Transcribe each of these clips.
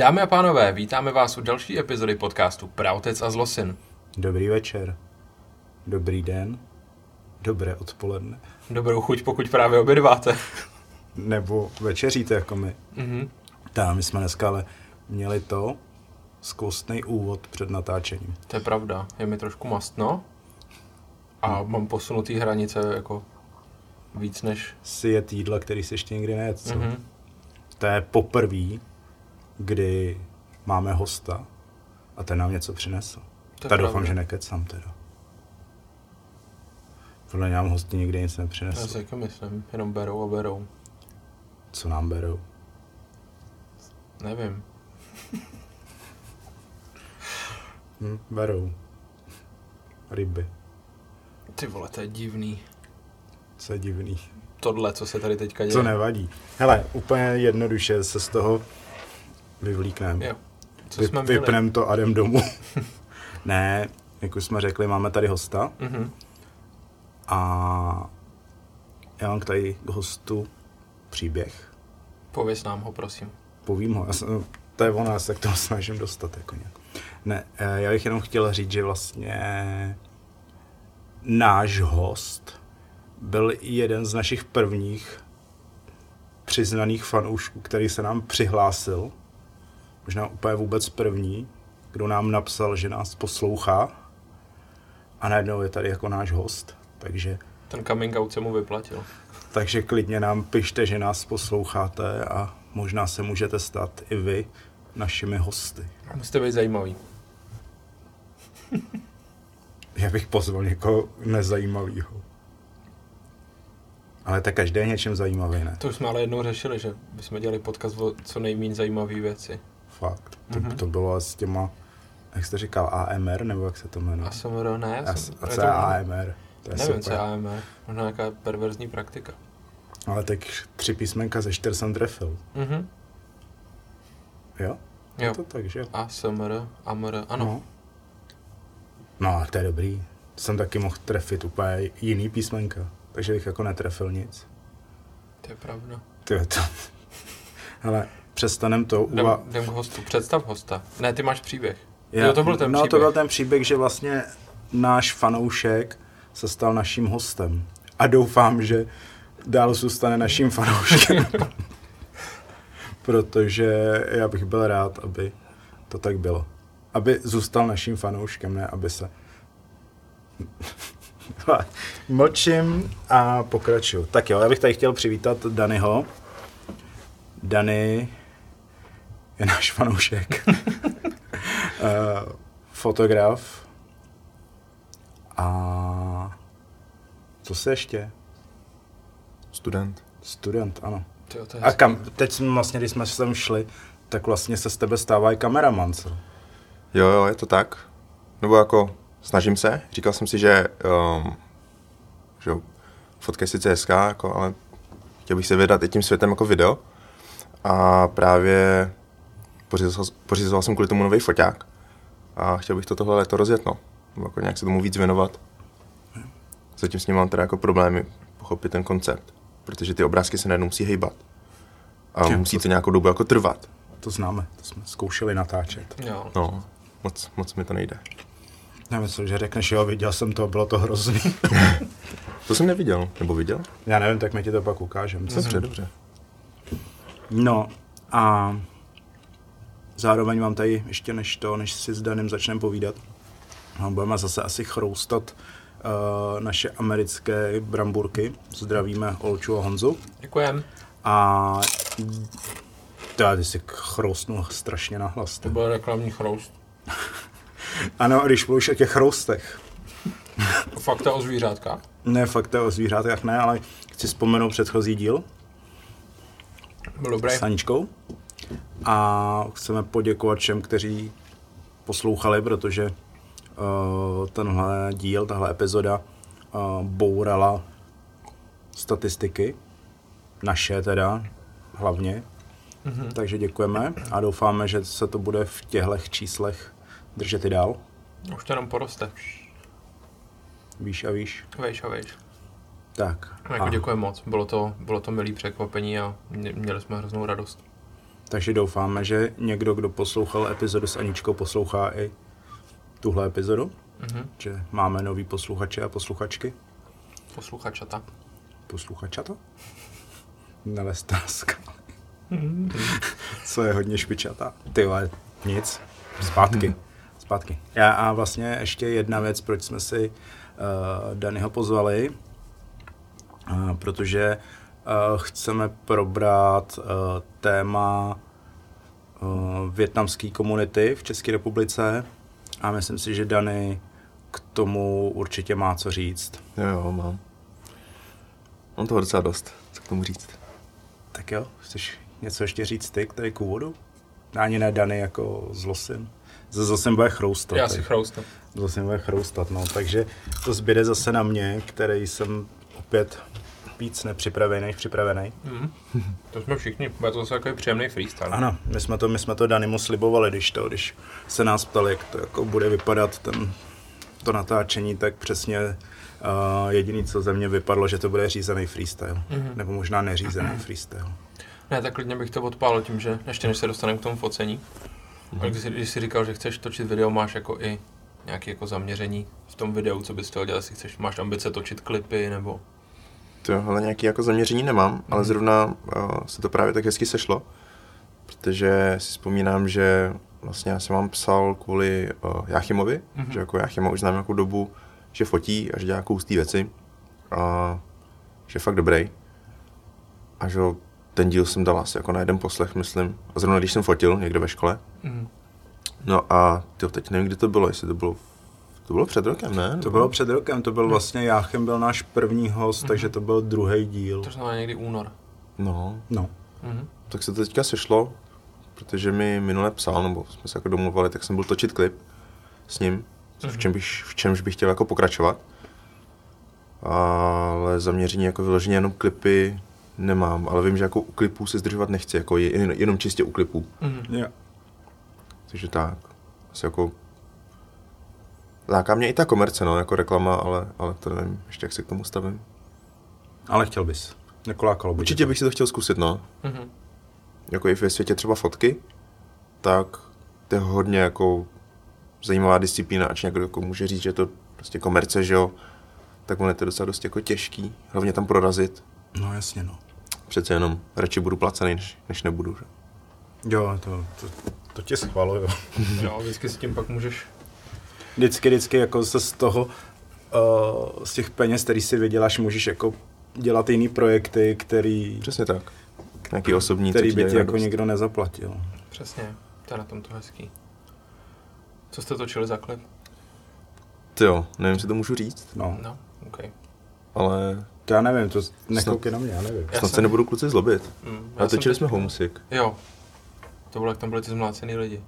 Dámy a pánové, vítáme vás u další epizody podcastu Pravtec a Zlosin. Dobrý večer. Dobrý den. Dobré odpoledne. Dobrou chuť, pokud právě obědváte. Nebo večeříte jako my. Mhm. Tak, my jsme dneska ale měli to zkostný úvod před natáčením. To je pravda, je mi trošku mastno a mám posunutý hranice jako víc než... Si je jídla, který si ještě nikdy nejedl? Mhm. To je poprvé, kdy máme hosta a ten nám něco přinesl. To Tak doufám, že nekecám teda. Podle nám hosti nikdy nic Já nepřinesl. si taky myslím, jenom berou a berou. Co nám berou? Nevím. Hm, berou. Ryby. Ty vole, to je divný. Co je divný. Tohle, co se tady teďka děje. Co nevadí. Hele, úplně jednoduše se z toho vyvlíkneme. Jo. Co jsme Vy, vypneme to a jdem domů. ne, jak už jsme řekli, máme tady hosta Mhm. a já mám k tady hostu příběh. Pověz nám ho, prosím. Povím ho, já jsem, to je ono, já se k tomu snažím dostat jako nějak. Ne, eh, já bych jenom chtěl říct, že vlastně náš host byl jeden z našich prvních přiznaných fanoušků, který se nám přihlásil. Možná úplně vůbec první, kdo nám napsal, že nás poslouchá. A najednou je tady jako náš host. Takže, Ten coming out se mu vyplatil. takže klidně nám pište, že nás posloucháte a možná se můžete stát i vy našimi hosty. Musíte být zajímavý. Já bych pozval někoho nezajímavého. Ale tak každý je něčem zajímavý, ne? To už jsme ale jednou řešili, že bychom dělali podcast o co nejméně zajímavé věci. Fakt. To, Mhm. to bylo s těma, jak jste říkal, AMR, nebo jak se to jmenuje? A SMR ne? A, jsem- a je co to- je AMR? To je Nevím, co je AMR. Možná nějaká perverzní praktika. Ale tak tři písmenka ze čtyř jsem trefil. Mhm. Jo? Jo. Je to tak, že jo? A SMR, AMR, ano. No. no, to je dobrý. Jsem taky mohl trefit úplně jiný písmenka. Takže bych jako netrefil nic. To je pravda. Ty to. Ale přestanem to Jdem, uva... jdem k hostu. Představ hosta. Ne, ty máš příběh. Já- Jo, to byl ten no, příběh. to byl ten příběh, že vlastně náš fanoušek se stal naším hostem. A doufám, že dál zůstane naším fanouškem. Protože já bych byl rád, aby to tak bylo. Aby zůstal naším fanouškem, ne aby se... Mlčím a pokračuju. Tak jo, já bych tady chtěl přivítat Danyho. Dany je náš fanoušek. Eh, fotograf. A co se ještě? Student. Student, ano. Tyjo, to je A kam, teď jsme vlastně, když jsme sem šli, tak vlastně se z tebe stává i kameraman, co? Jo, jo, je to tak. Nebo jako, snažím se. Říkal jsem si, že, um, že jo, fotka je sice hezká, jako, ale chtěl bych se vydat i tím světem jako video. A právě pořizoval, pořizoval jsem kvůli tomu nový foťák. A chtěl bych to tohle leto rozjet, no. Nebo jako nějak se tomu víc věnovat. Zatím s ním mám teda jako problémy pochopit ten koncept. Protože ty obrázky se najednou musí hejbat. A Jo, musí to- to nějakou dobu jako trvat. To známe, to jsme zkoušeli natáčet. Jo. No, moc, moc mi to nejde. Já myslím, že řekneš, jo, viděl jsem to, bylo to hrozný. To jsem neviděl, nebo viděl? Já nevím, tak my ti to pak ukážeme. co Dobře, dobře. No a zároveň mám tady, ještě než to, než si s Danem začneme povídat, no, budeme zase asi chroustat uh, naše americké bramburky. Zdravíme Olču a Honzu. Děkujem. A já ty si chroustnul strašně nahlas. To byl reklamní chroust. Ano, když mluvíš o těch chroustech. Fakta o zvířátkách. Ne, fakt o zvířátech ne, ale chci vzpomenout předchozí díl Byl dobrý. s Aničkou. A chceme poděkovat všem, kteří poslouchali, protože uh, tenhle díl, tahle epizoda uh, bourala statistiky. Naše teda, hlavně. Mhm. Takže děkujeme a doufáme, že se to bude v těchto číslech držet i dál. Už to jenom poroste. Víš a víš. Vejš a vejš. Tak. Jako a děkuji moc. Bylo to, bylo to milý překvapení a mě- měli jsme hroznou radost. Takže doufáme, že někdo, kdo poslouchal epizodu s Aničkou, poslouchá i tuhle epizodu. Mhm. Že máme nový posluchače a posluchačky. Posluchačata. Posluchačata? Nelestáska. Co je hodně špičata. Ty vole, nic. Zpátky. Zpátky. Já a vlastně ještě jedna věc, proč jsme si uh, Danyho pozvali, uh, protože chceme probrat uh, téma uh, větnamské komunity v České republice a myslím si, že Dany k tomu určitě má co říct. Jo, jo, mám. Mám toho docela dost, co k tomu říct. Tak jo, chceš něco ještě říct ty, tady k úvodu? Ani ne Dany jako zlosin. Zlosin bude chroustat. Já si chroustnu. Zlosin bude chroustat, no. Takže to zbyde zase na mě, který jsem opět víc nepřipravený než připravený. Mhm. To jsme všichni, bude to zase takový příjemný freestyle. Ano, my jsme to, my jsme to Danimu slibovali, když to, když se nás ptali, jak to jako bude vypadat ten, to natáčení, tak přesně uh, jediný, co ze mě vypadlo, že to bude řízený freestyle. Mhm. Nebo možná neřízený freestyle. Ne, tak klidně bych to odpálil tím, že ještě než se dostaneme k tomu focení. Mhm. A když jsi, když jsi říkal, že chceš točit video, máš jako i nějaké jako zaměření v tom videu, co bys chtěl dělat, jestli chceš, máš ambice točit klipy, nebo... To hele, nějaký jako zaměření nemám, Mhm. ale zrovna uh, se to právě tak hezky sešlo, protože si vzpomínám, že vlastně já jsem vám psal kvůli uh, Jáchymovi, Mhm. že jako Jáchyma už znám nějakou dobu, že fotí a že dělá koustý věci a že je fakt dobrý. A že ten díl jsem dal asi jako na jeden poslech, myslím. A zrovna když jsem fotil někde ve škole. Mhm. No a tyjo, teď nevím, kdy to bylo, jestli to bylo, to bylo před rokem, ne? To bylo před rokem, to byl vlastně Jáchem byl náš první host, takže to byl druhý díl. To znamená někdy únor. No, No, Mhm. tak se to teďka sešlo, protože mi minule psal, nebo jsme se jako domluvali, tak jsem byl točit klip s ním, v, čem bych, v čemž bych chtěl jako pokračovat. Ale zaměření jako vyloženě jenom klipy nemám, ale vím, že jako u klipů se zdržovat nechci, jako je- jen, jenom čistě u klipů. Mhm. jo. Takže tak, asi jako Láká mě i ta komerce, no, jako reklama, ale, ale to nevím, ještě jak se k tomu stavím. Ale chtěl bys. Nekolákalo by tě Určitě to. bych si to chtěl zkusit, no. Mhm. jako i ve světě třeba fotky, tak to je hodně jako zajímavá disciplína, ač někdo jako může říct, že je to prostě komerce, že jo, tak ono je to docela dost jako těžký, hlavně tam prorazit. No jasně, no. Přece jenom radši budu placený, než, než nebudu. Že? Jo, to, to, to tě schvaluju. Jo, vždycky s tím pak můžeš... Vždycky, vždycky jako se z toho, uh, z těch peněz, který si vyděláš, můžeš jako dělat jiný projekty, který, Přesně tak. Nějaký osobní, který by ti jako radost. nikdo nezaplatil. Přesně, to je na tom to hezký. Co jste točili za klip? Ty jo, nevím, jestli to můžu říct, No, No, OK. ale to já nevím, to nekoukej na mě, já nevím. Já snad se jsem- nebudou kluci zlobit. Mm, Ale jsem točili jsme teďka- Homesick. Jo. To bylo, jak tam byli ty zmlácený lidi.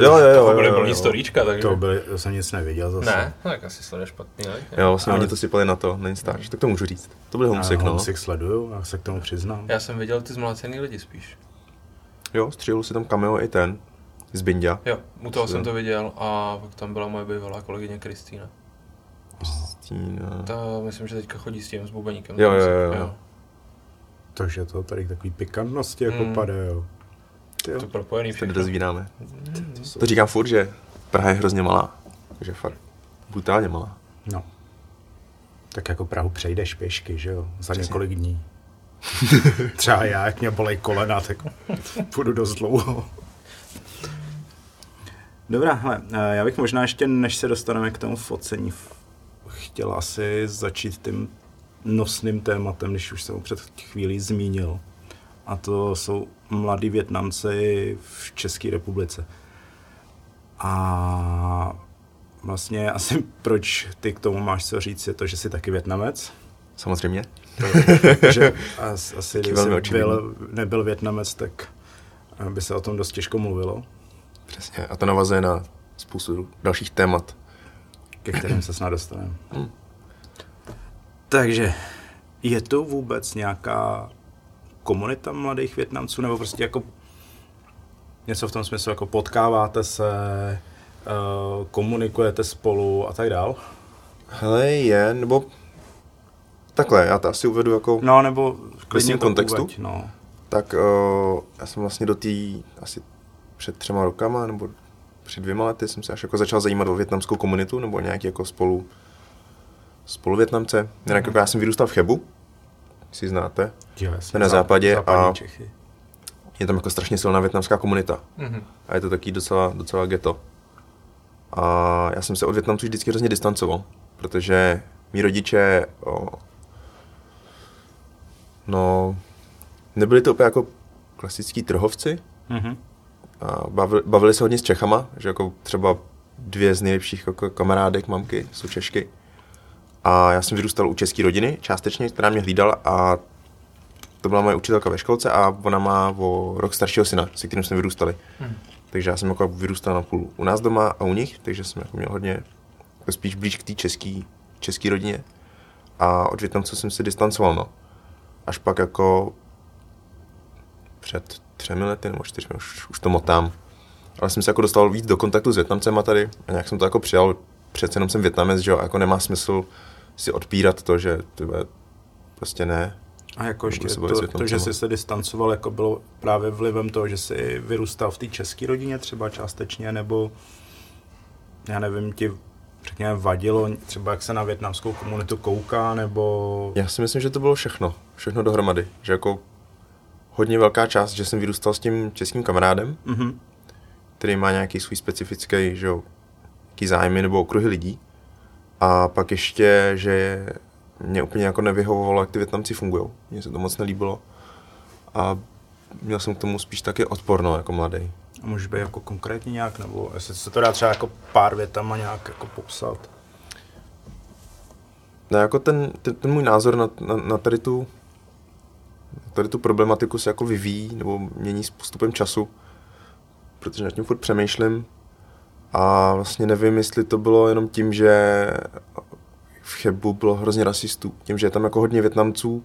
Jo, jo, jo, To byly jo, jo, plný jo. storíčka, takže... To, byly, to jsem nic neviděl zase. Ne, no, tak asi sleduješ špatný lidi. Jo, vlastně Ale- oni to sypali na to, na Instač, tak to můžu říct. To byl Homesick, no. Homesick sleduju, já se k tomu přiznám. Já jsem viděl ty zmlácený lidi spíš. Jo, střílel si tam cameo i ten, z Bindia. Jo, u toho jsem to viděl a pak tam byla moje bývalá kolegyně Kristýna. Kristýna. Ta, myslím, že teďka chodí s tím, s bubeníkem. Jo, jo, jo, jo. Takže to tady takový pikantnosti jako Mm. pade, jo. Ty jo. To propojený všechno. To jsou- To říkám furt, že Praha je hrozně malá. Takže fakt brutálně malá. No. Tak jako Prahu přejdeš pěšky, že jo, za Přesně. několik dní. Třeba já, jak mě bolej kolena, tak půjdu dost dlouho. Dobrá, hele, eh, já bych možná ještě, než se dostaneme k tomu focení, chtěl asi začít tím nosným tématem, když už jsem ho před chvílí zmínil. A to jsou mladí Větnamci v České republice. A vlastně asi proč ty k tomu máš co říct, je to, že jsi taky Větnamec. Samozřejmě. že as, asi velmi jsi byl, nebyl Větnamec, tak eh, by se o tom dost těžko mluvilo, Přesně. A to navazuje na spoustu dalších témat. ke kterým se snad dostaneme. Hmm. Takže je to vůbec nějaká komunita mladých Větnamců, nebo prostě jako něco v tom smyslu, jako potkáváte se, eh, komunikujete spolu a tak dál? Hele, je, nebo takhle, já to asi uvedu jako No, nebo svým to kontextu? uveď, no. tak uh, já jsem vlastně do té asi před třema rokama, nebo před dvěma lety jsem se až jako začal zajímat o větnamskou komunitu, nebo nějaký jako spolu, spoluvětnamce. Jinak jako já jsem vyrůstal v Chebu, si znáte, Jo, jasně, na zá- západě a- Čechy. je tam jako strašně silná větnamská komunita. Mhm. A je to taky docela, docela ghetto. A já jsem se od Větnamců vždycky hrozně distancoval, protože mý rodiče, o, no, nebyli to úplně jako klasický trhovci, Mhm. a bavili, bavili se hodně s Čechama, že jako třeba dvě z nejlepších jako kamarádek mamky jsou Češky. A já jsem vyrůstal u české rodiny, částečně, která mě hlídala a to byla moje učitelka ve školce a ona má o rok staršího syna, se kterým jsme vyrůstali. Mhm. Takže já jsem jako vyrůstal na půl u nás doma a u nich, takže jsem jako měl hodně jako spíš blíž k té české český rodině. A od Větnamců jsem se distancoval, no. Až pak jako před třemi lety nebo čtyřmi, už, už to motám. Ale jsem se jako dostal víc do kontaktu s Větnamcema tady a nějak jsem to jako přijal. Přece jenom jsem Větnamec, že jo, a jako nemá smysl si odpírat to, že ty vole, prostě ne. A jako ještě s to, to, že jsi se distancoval, jako bylo právě vlivem toho, že jsi vyrůstal v té české rodině třeba částečně, nebo já nevím, ti řekněme vadilo třeba jak se na větnamskou komunitu kouká, nebo... Já si myslím, že to bylo všechno. Všechno dohromady. Že jako hodně velká část, že jsem vyrůstal s tím českým kamarádem, Mhm. který má nějaký svůj specifický, že jo, zájmy nebo okruhy lidí. A pak ještě, že mě úplně jako nevyhovovalo, jak ty Větnamci fungují. Mně se to moc nelíbilo. A měl jsem k tomu spíš taky odporno jako mladý. A může být jako konkrétně nějak, nebo jestli se to dá třeba jako pár větama nějak jako popsat. No jako ten, ten, ten můj názor na, na, na tady tu tady tu problematiku se jako vyvíjí nebo mění s postupem času, protože nad tím furt přemýšlím a vlastně nevím, jestli to bylo jenom tím, že v Chebu bylo hrozně rasistů. Tím, že je tam jako hodně Větnamců,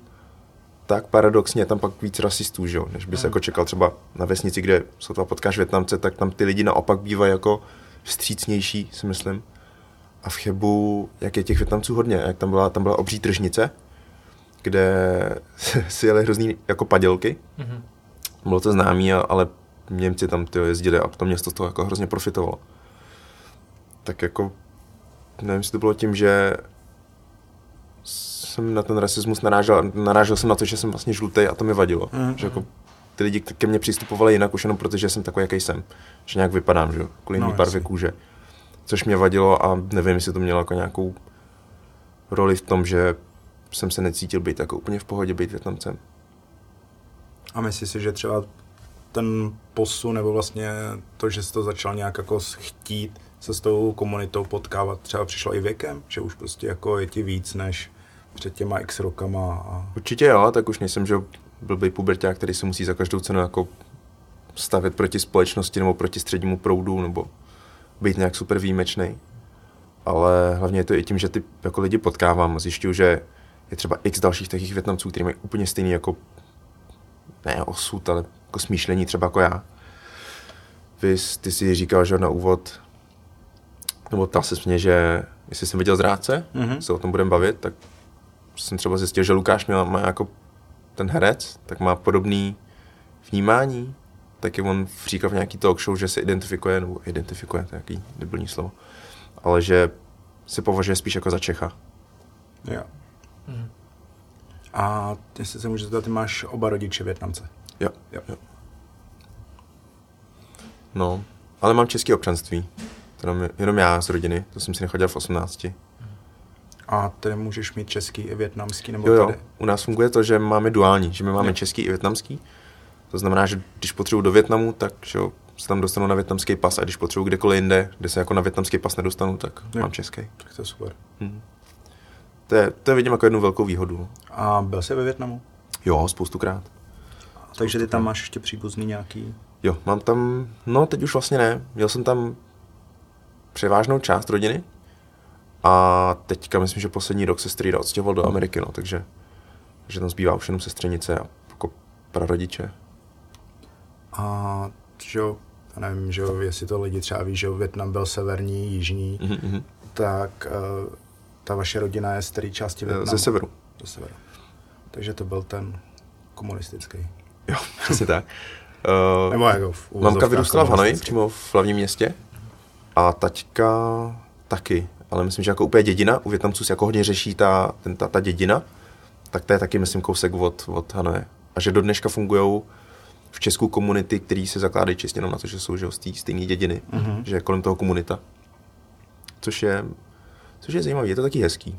tak paradoxně je tam pak víc rasistů, že jo? než bys jako čekal třeba na vesnici, kde sotva potkáš Větnamce, tak tam ty lidi naopak bývají jako vstřícnější, si myslím. A v Chebu, jak je těch Větnamců hodně, jak tam byla, tam byla obří tržnice, kde si jeli hrozný jako padělky. Mhm. Bylo to známý, ale Němci tam tyjo, jezdili a to město z toho jako hrozně profitovalo. Tak jako, nevím, jestli to bylo tím, že jsem na ten rasismus narážel, narážel jsem na to, že jsem vlastně žlutý a to mi vadilo. Mhm. Že jako ty lidi ke mně přistupovali jinak už jenom proto, že jsem takový, jaký jsem. Že nějak vypadám, že jo, kvůli No, barvě kůže. Což mě vadilo a nevím, jestli to mělo jako nějakou roli v tom, že jsem se necítil být jako úplně v pohodě být Větnamcem. A myslíš si, že třeba ten posun, nebo vlastně to, že jsi to začal nějak jako chtít se s tou komunitou potkávat, třeba přišlo i věkem? Že už prostě jako je ti víc než před těma x rokama a... Určitě jo, tak už nejsem, že blbý puberták, který se musí za každou cenu jako stavět proti společnosti nebo proti střednímu proudu nebo být nějak super výjimečný. Ale hlavně je to i tím, že ty jako lidi potkávám zjišťuju, že je třeba x dalších takových Větnamců, kteří mají úplně stejný jako ne osud, ale jako smýšlení třeba jako já. Vy, ty si říkal, že na úvod, nebo ptal se mě, že jestli jsem viděl zrádce, Mhm. se o tom budeme bavit, tak jsem třeba zjistil, že Lukáš měl, má jako ten herec, tak má podobný vnímání. Taky on říkal v nějaký talk show, že se identifikuje, nebo identifikuje, to je jaký debilní slovo, ale že se považuje spíš jako za Čecha. Jo. Mhm. A jestli se můžu zeptat, ty máš oba rodiče Větnamce. Jo. Jo. jo. No, ale mám české občanství. Jenom, jenom já z rodiny, to jsem si nechal dělat v 18. A tedy můžeš mít český i větnamský, nebo Jo, jo. tady? U nás funguje to, že máme duální, že my máme Jo. český i větnamský. To znamená, že když potřebuji do Větnamu, tak že jo, se tam dostanu na větnamský pas a když potřebuji kdekoliv jinde, kde se jako na větnamský pas nedostanu, tak Jo. mám český. Tak to je super. Hm. To, je, to je vidím jako jednu velkou výhodu. A byl jsi ve Větnamu? Jo, spoustukrát. Takže ty tam máš ještě příbuzný nějaký... Jo, mám tam, no teď už vlastně ne, měl jsem tam převážnou část rodiny a teďka myslím, že poslední rok se strýda odstěhoval do Ameriky, no, takže, takže tam zbývá už jenom sestřenice a jako prarodiče. A že jo, já nevím, že jo, jestli to lidi třeba ví, že jo, Větnam byl severní, jižní, Mhm, mhm. tak uh, ta vaše rodina je z které části Větnamu? Ze severu. Ze severu. Takže to byl ten komunistický. Jo, přesně tak. Uh, Nebo jako v mamka vyrůstala v Hanoji, přímo v hlavním městě. A taťka taky. Ale myslím, že jako úplně dědina. U Větnamců se jako hodně řeší ta, ten, ta, ta dědina. Tak to je taky, myslím, kousek od, od Hanoje. A že do dneška fungují v Česku komunity, které se zakládají čistě jenom na to, že jsou že, z té stejné dědiny. Mm-hmm. Že je kolem toho komunita. Což je, což je zajímavé, je to taky hezký.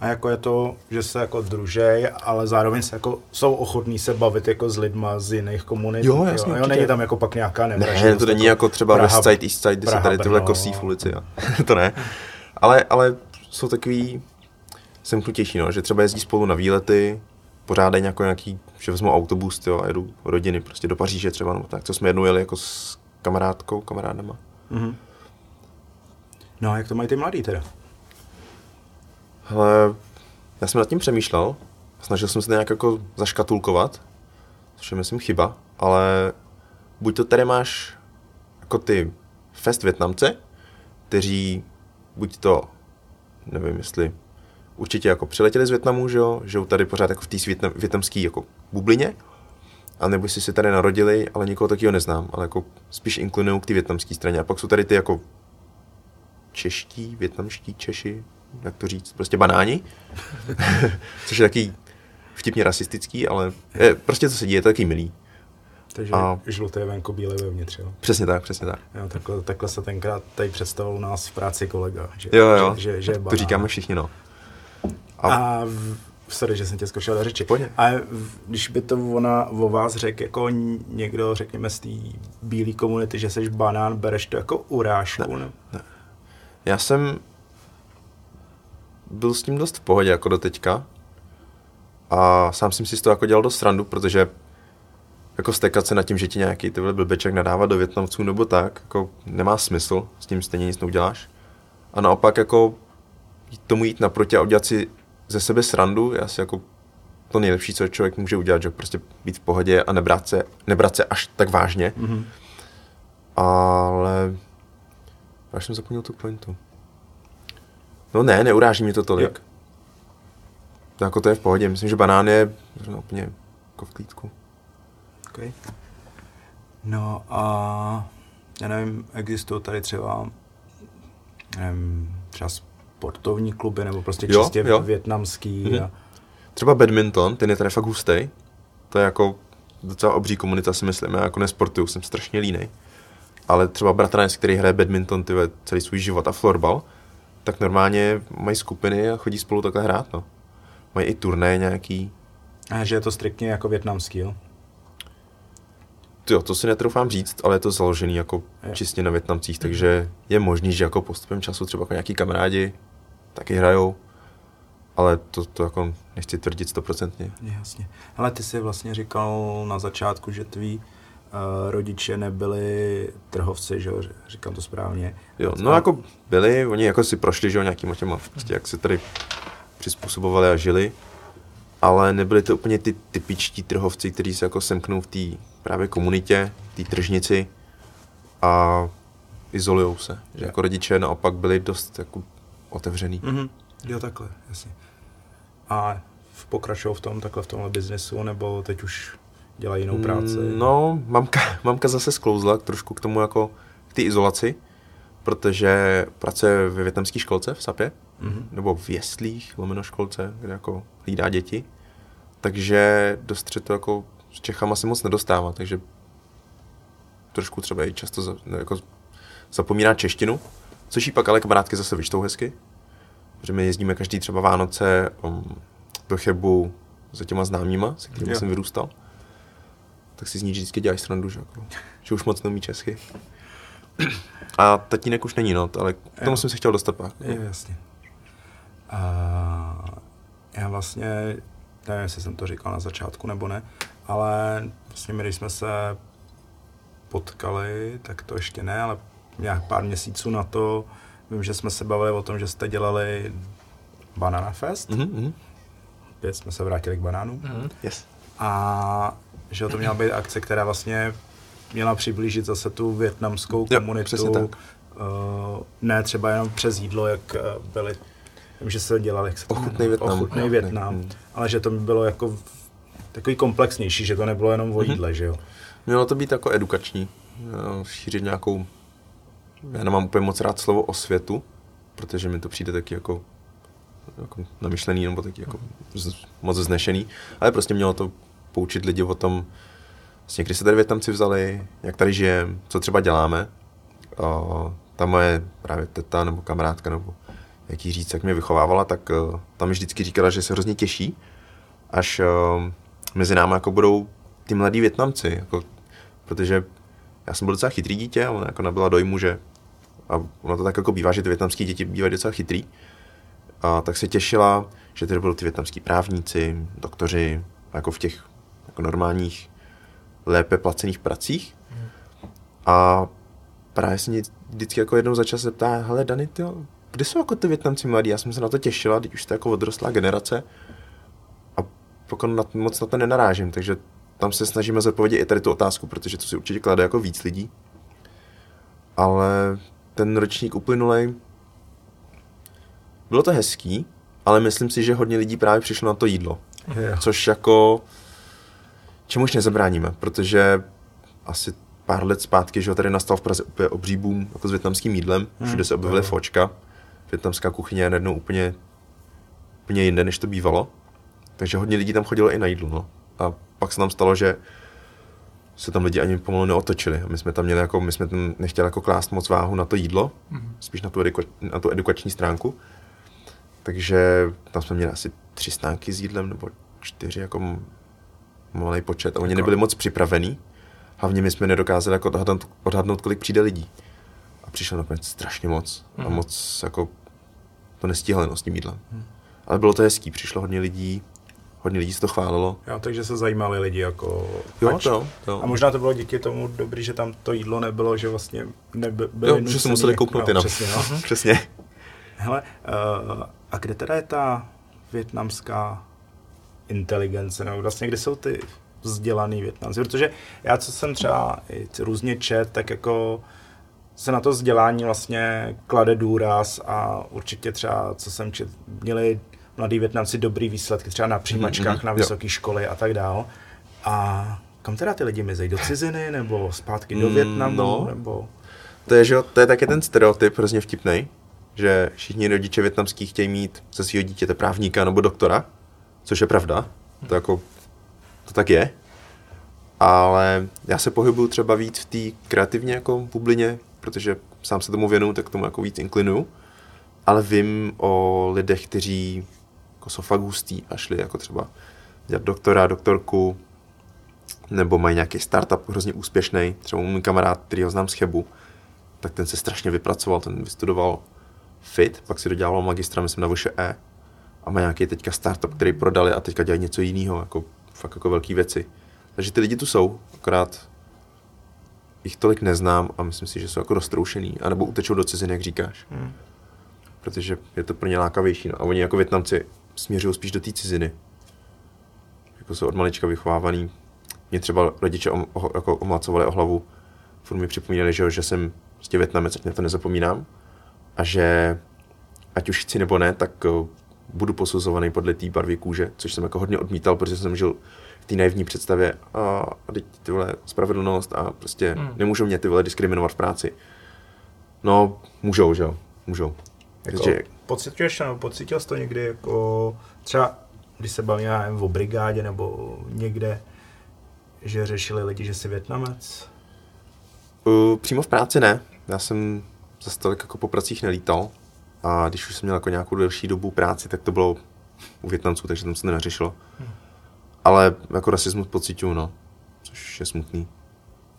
A jako je to, že se jako družej, ale zároveň se jako jsou ochotní se bavit jako s lidma z jiných komunit. Jo, jasně, jo, určitě. není tam jako pak nějaká Ne, nevraživost. to není jako třeba Praha- West Side, East Side, kde se tady tyhle kosí v no. ulici. Jo. to ne. Ale, ale jsou takový semknutější, no, že třeba jezdí spolu na výlety, pořádají jako nějaký, že vezmou autobus jo, a jedou rodiny prostě do Paříže třeba, nebo tak, co jsme jednou jeli jako s kamarádkou, kamarádama. Mhm. No a jak to mají ty mladí teda? Hele, já jsem nad tím přemýšlel, snažil jsem se to nějak jako zaškatulkovat, což je myslím chyba, ale buď to tady máš jako ty fest Větnamce, kteří buď to, nevím jestli, určitě jako přiletěli z Větnamu, že jo, žijou tady pořád jako v té větnamské jako bublině, a nebo si se tady narodili, ale nikoho takového neznám, ale jako spíš inklinují k té větnamské straně. A pak jsou tady ty jako čeští, větnamští, Češi, jak to říct, prostě banáni, což je taky vtipně rasistický, ale je, prostě to se děje, je to taky milý. Takže A- žluté venku, bílé vevnitř, jo. Přesně tak, přesně tak. jo takhle, takhle se tenkrát tady představil u nás v práci kolega. Že, Jo, jo, Že, že, že to říkáme všichni, no. A, A v, sorry, že jsem tě zkoušel do řeči. Pojď. A v- když by to ona o vás řekl jako někdo, řekněme, z té bílé komunity, že jsi banán, bereš to jako urážku? Ne. já jsem byl s tím dost v pohodě jako do teďka. A sám jsem si z toho jako dělal dost srandu, protože jako stekat se nad tím, že ti nějaký tyhle blbeček nadává do Větnamců nebo tak, jako nemá smysl, s tím stejně nic neuděláš. A naopak jako tomu jít naproti a udělat si ze sebe srandu, je asi jako to nejlepší, co člověk může udělat, že prostě být v pohodě a nebrat se, nebrat se až tak vážně. Mhm. Ale až jsem zapomněl tu pointu. No ne, neuráží mi to tolik. Jo. To jako to je v pohodě. Myslím, že banán je úplně jako v klídku. Okay. No a já nevím, existují tady třeba nevím, třeba sportovní kluby nebo prostě Jo, čistě jo. větnamský. Mhm. A, Třeba badminton, ten je tady fakt hustý. To je jako docela obří komunita, si myslím. Já jako nesportuju, jsem strašně línej. Ale třeba bratranec, který hraje badminton ty vole, celý svůj život a florbal, tak normálně mají skupiny a chodí spolu takhle hrát. No. Mají i turné nějaký. a že je to striktně jako větnamský, jo? Jo, to si netroufám říct, ale je to založený jako Jo. čistě na Větnamcích, takže je možný, že jako postupem času třeba jako nějaký kamarádi taky hrajou, ale to, to jako nechci tvrdit stoprocentně. Jasně. Ale ty jsi vlastně říkal na začátku, že uh, rodiče nebyli trhovci, že jo? Říkám to správně. Jo, no jako byli, oni jako si prošli, že jo, nějakýma těma, prostě jak se tady přizpůsobovali a žili, ale nebyli to úplně ty typičtí trhovci, kteří se jako semknou v té právě komunitě, té tržnici a izolujou se. Že Jo. jako rodiče naopak byli dost jako otevřený. Mhm. Jo, takhle, jasně. A pokračují v tom, takhle v tomhle biznesu, nebo teď už dělají jinou práci? Mm, No, mamka, mamka zase sklouzla trošku k tomu jako k té izolaci, protože pracuje ve větnamské školce v Sapě, Mhm. nebo v jeslích, lomeno školce, kde jako hlídá děti. Takže do střetu jako s Čechama se moc nedostává, takže trošku třeba i často za, jako zapomíná češtinu, což jí pak ale kamarádky zase vyčtou hezky. Protože my jezdíme každý třeba Vánoce um, do Chebu za těma známýma, se kterými jsem vyrůstal. Tak si z ní vždycky děláš srandu, že, jako, že už moc neumí česky. A tatínek už není, no, ale k tomu Jo. jsem se chtěl dostat pak. Jo, jasně. A já vlastně, nevím, jestli jsem to říkal na začátku nebo ne, ale vlastně my, když jsme se potkali, tak to ještě ne, ale nějak pár měsíců na to, vím, že jsme se bavili o tom, že jste dělali Banana Fest, Mhm, mhm. opět jsme se vrátili k banánům, Mhm. Yes. a že to měla být akce, která vlastně měla přiblížit zase tu větnamskou Jo, komunitu. tak. Uh, ne třeba jenom přes jídlo, jak eh, byly, vím, že se dělali, jak se Ochutnej? Vietnam. Ochutnej Jo, Větnam, ne, hm. ale že to by bylo jako takový komplexnější, že to nebylo jenom o jídle, že jo? Mělo to být jako edukační, eh, šířit nějakou, já nemám úplně moc rád slovo osvětu, protože mi to přijde taky jako, jako namyšlený nebo taky jako z, moc znešený, ale prostě mělo to poučit lidi o tom, vlastně, kdy se tady Větnamci vzali, jak tady žijeme, co třeba děláme. A ta moje právě teta nebo kamarádka, nebo jak jí říct, jak mě vychovávala, tak uh, tam mi vždycky říkala, že se hrozně těší, až uh, mezi námi jako budou ty mladí Větnamci, jako, protože já jsem byl docela chytrý dítě a ona jako nabyla dojmu, že a ono to tak jako bývá, že ty větnamské děti bývají docela chytrý, a tak se těšila, že tady budou ty větnamský právníci, doktoři, jako v těch jako normálních, lépe placených pracích. A právě se mě vždycky jako jednou za čas zeptá, hele Dani, ty, kde jsou jako ty Větnamci mladí? Já jsem se na to těšila, teď už to jako odrostlá generace a pokud na, moc na to nenarážím, takže tam se snažíme zodpovědět i tady tu otázku, protože to si určitě klade jako víc lidí. Ale ten ročník uplynulej, bylo to hezký, ale myslím si, že hodně lidí právě přišlo na to jídlo. Jo. Což jako čemuž nezabráníme, protože asi pár let zpátky, že tady nastal v Praze úplně obří boom jako s větnamským jídlem, všude se objevily jo. fočka, větnamská kuchyně je najednou úplně, úplně jinde, než to bývalo, takže hodně lidí tam chodilo i na jídlo, no. A pak se nám stalo, že se tam lidi ani pomalu neotočili. A my jsme tam měli jako, my jsme tam nechtěli jako klást moc váhu na to jídlo, spíš na tu, eduka, na tu edukační stránku. Takže tam jsme měli asi tři stánky s jídlem, nebo čtyři, jako malý počet. A oni nebyli moc připravení. Hlavně my jsme nedokázali jako odhadnout, odhadnout, kolik přijde lidí. A přišlo nakonec strašně moc. A moc jako to nestihli no, s tím jídlem. Ale bylo to hezký, přišlo hodně lidí, hodně lidí se to chválilo. Jo, takže se zajímali lidi jako... Jo, ač- to, to. A možná to bylo díky tomu dobrý, že tam to jídlo nebylo, že vlastně neby, byli Jo, že se museli jako- koupnout jenom. Přesně, no. Přesně. Hele, uh, a kde teda je ta větnamská inteligence, nebo vlastně kde jsou ty vzdělaný Větnamci? Protože já, co jsem třeba i různě čet, tak jako se na to vzdělání vlastně klade důraz a určitě třeba, co jsem čet, měli mladí Větnamci dobrý výsledky třeba na přijímačkách, mhm, na vysoké školy a tak dál. A kam teda ty lidi mizejí? Do ciziny nebo zpátky do Mm, Větnamu? no. Nebo... To je, že to je taky ten stereotyp hrozně vtipný, že všichni rodiče větnamský chtějí mít ze svého dítěte právníka nebo doktora, což je pravda, to jako, to tak je. Ale já se pohybuju třeba víc v té kreativně jako bublině, protože sám se tomu věnuju, tak tomu jako víc inklinuju. Ale vím o lidech, kteří jako jsou fakt hustý a šli jako třeba dělat doktora, doktorku, nebo mají nějaký startup hrozně úspěšný. Třeba můj kamarád, který ho znám z Chebu, tak ten se strašně vypracoval, ten vystudoval FIT, pak si dodělal magistra, myslím, na VŠE a má nějaký teďka startup, který prodali a teďka dělají něco jiného, jako fakt jako velké věci. Takže ty lidi tu jsou, akorát jich tolik neznám a myslím si, že jsou jako roztroušený, anebo utečou do ciziny, jak říkáš. Hmm. Protože je to pro ně lákavější. No. A oni jako Větnamci směřují spíš do té ciziny. Jako jsou od malička vychovávaný. Mě třeba rodiče om, o, jako omlacovali o hlavu. Furt mi připomínali, že, že jsem prostě Větnamec, ať na to nezapomínám. A že ať už chci nebo ne, tak o, budu posuzovaný podle té barvy kůže, což jsem jako hodně odmítal, protože jsem žil v té naivní představě a, a teď ty vole spravedlnost a prostě Hmm. nemůžou mě ty vole diskriminovat v práci. No, můžou, že jo, můžou. Jako, Takže pocituješ, nebo pocítil jsi to někdy jako třeba, když se bavíme já nevím, o brigádě nebo někde, že řešili lidi, že jsi Větnamec? Uh, přímo v práci ne. Já jsem za tolik jako po pracích nelítal. A když už jsem měl jako nějakou delší dobu práci, tak to bylo u Větnamců, takže tam se to neřešilo. Ale jako rasismus pocituju, no. Což je smutný.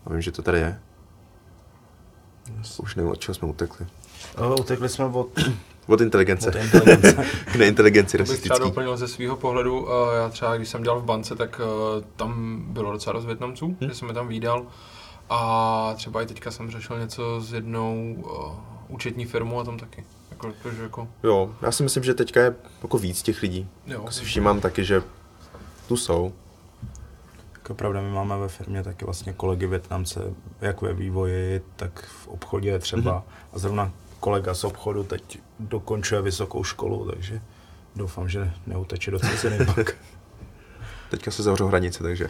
A vím, že to tady je. Už nevím, od čeho jsme utekli. O, utekli jsme od, Od inteligence. od inteligence. K neinteligenci To bych třeba rasistický. doplnil ze svého pohledu. eh, Já třeba, když jsem dělal v bance, tak eh, tam bylo docela dost Větnamců, Hm. že jsem je tam výdal. A třeba i teďka jsem řešil něco s jednou uh, účetní firmou a tam taky. Jako, takže jako, Jo, já si myslím, že teďka je jako víc těch lidí. jo, Jako si všímám taky, že tu jsou. Jako pravda, my máme ve firmě taky vlastně kolegy Větnamce, jak ve vývoji, tak v obchodě třeba. Mhm. A zrovna kolega z obchodu teď dokončuje vysokou školu, takže doufám, že neuteče do ciziny pak. teďka se zavřou hranice, takže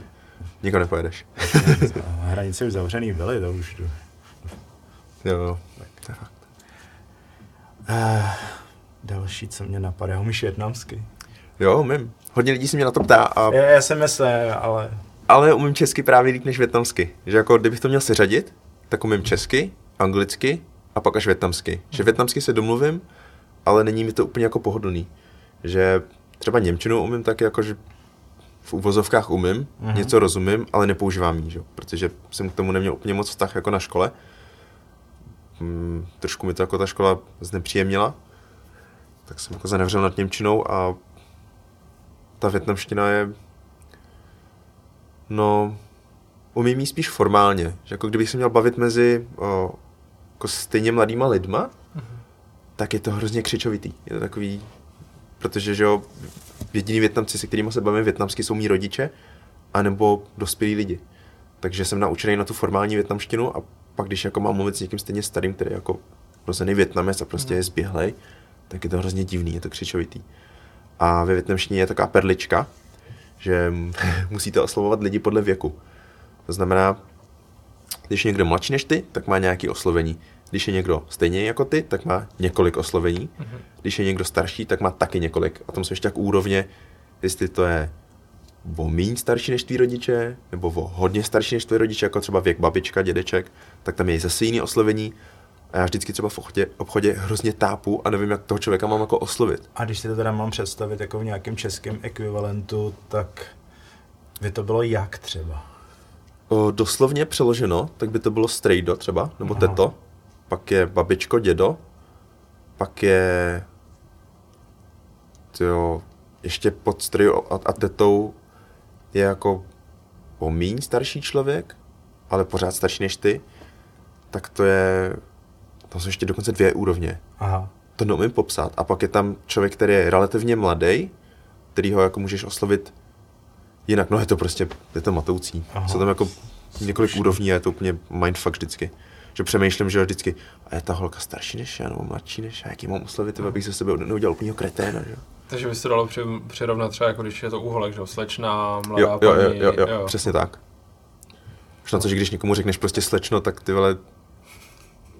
nikdo nepojedeš. Hranice už zavřený byly, to už... Jo, jo. To Uh, další, co mě napadá, umíš větnamsky? Jo, umím. Hodně lidí se mě na to ptá, a, Já, já jsem myslel, ale... ale umím česky právě líp než větnamsky. Že jako kdybych to měl seřadit, tak umím česky, anglicky a pak až větnamsky. Že větnamsky se domluvím, ale není mi to úplně jako pohodlný. Že třeba Němčinu umím tak jako, že v uvozovkách umím, Mhm. něco rozumím, ale nepoužívám ji, že? protože jsem k tomu neměl úplně moc vztah jako na škole. Hmm, trošku mi to jako ta škola znepříjemnila, tak jsem jako zanevřel nad Němčinou a ta větnamština je, no, umím jí spíš formálně, že jako kdybych se měl bavit mezi o, jako stejně mladýma lidma, tak je to hrozně křičovitý. Je to takový, protože že jo, jediný Větnamci, se kterými se bavím větnamsky, jsou mý rodiče, anebo dospělí lidi. Takže jsem naučený na tu formální větnamštinu a pak, když jako mám mluvit s někým stejně starým, který jako rozený Větnamec a prostě je zběhlej, tak je to hrozně divný, je to křičovitý. A ve větnamštině je taková perlička, že musíte oslovovat lidi podle věku. To znamená, když je někdo mladší než ty, tak má nějaké oslovení. Když je někdo stejně jako ty, tak má několik oslovení. Když je někdo starší, tak má taky několik. A tam jsou ještě tak úrovně, jestli to je o míň starší než tví rodiče, nebo o hodně starší než tví rodiče, jako třeba věk babička, dědeček, tak tam je zase jiný oslovení. A já vždycky třeba v obchodě, obchodě hrozně tápu a nevím, jak toho člověka mám jako oslovit. A když si to teda mám představit jako v nějakém českém ekvivalentu, tak by to bylo jak třeba? O, doslovně přeloženo, tak by to bylo strejdo třeba, nebo Aha. teto. Pak je babičko, dědo. Pak je... Tyjo, ještě pod strejdo a, a tetou je jako pomíň starší člověk, ale pořád starší než ty. Tak to je... Tam jsou ještě dokonce dvě úrovně. Aha. To neumím popsat. A pak je tam člověk, který je relativně mladý, který ho jako můžeš oslovit jinak. No je to prostě, je to matoucí. Aha. Jsou tam jako několik úrovní a je to úplně mindfuck vždycky. Že přemýšlím, že vždycky, a je ta holka starší než já, nebo mladší než já, jak ji mám oslovit, abych ze sebe neudělal úplného kreténa, že? Jo? Takže by se dalo při, přirovnat třeba jako když je to úholek, že jo, slečna, mladá Jo, jo, jo, paní, jo, jo, jo, přesně tak. Už na to, že když někomu řekneš prostě slečno, tak ty vole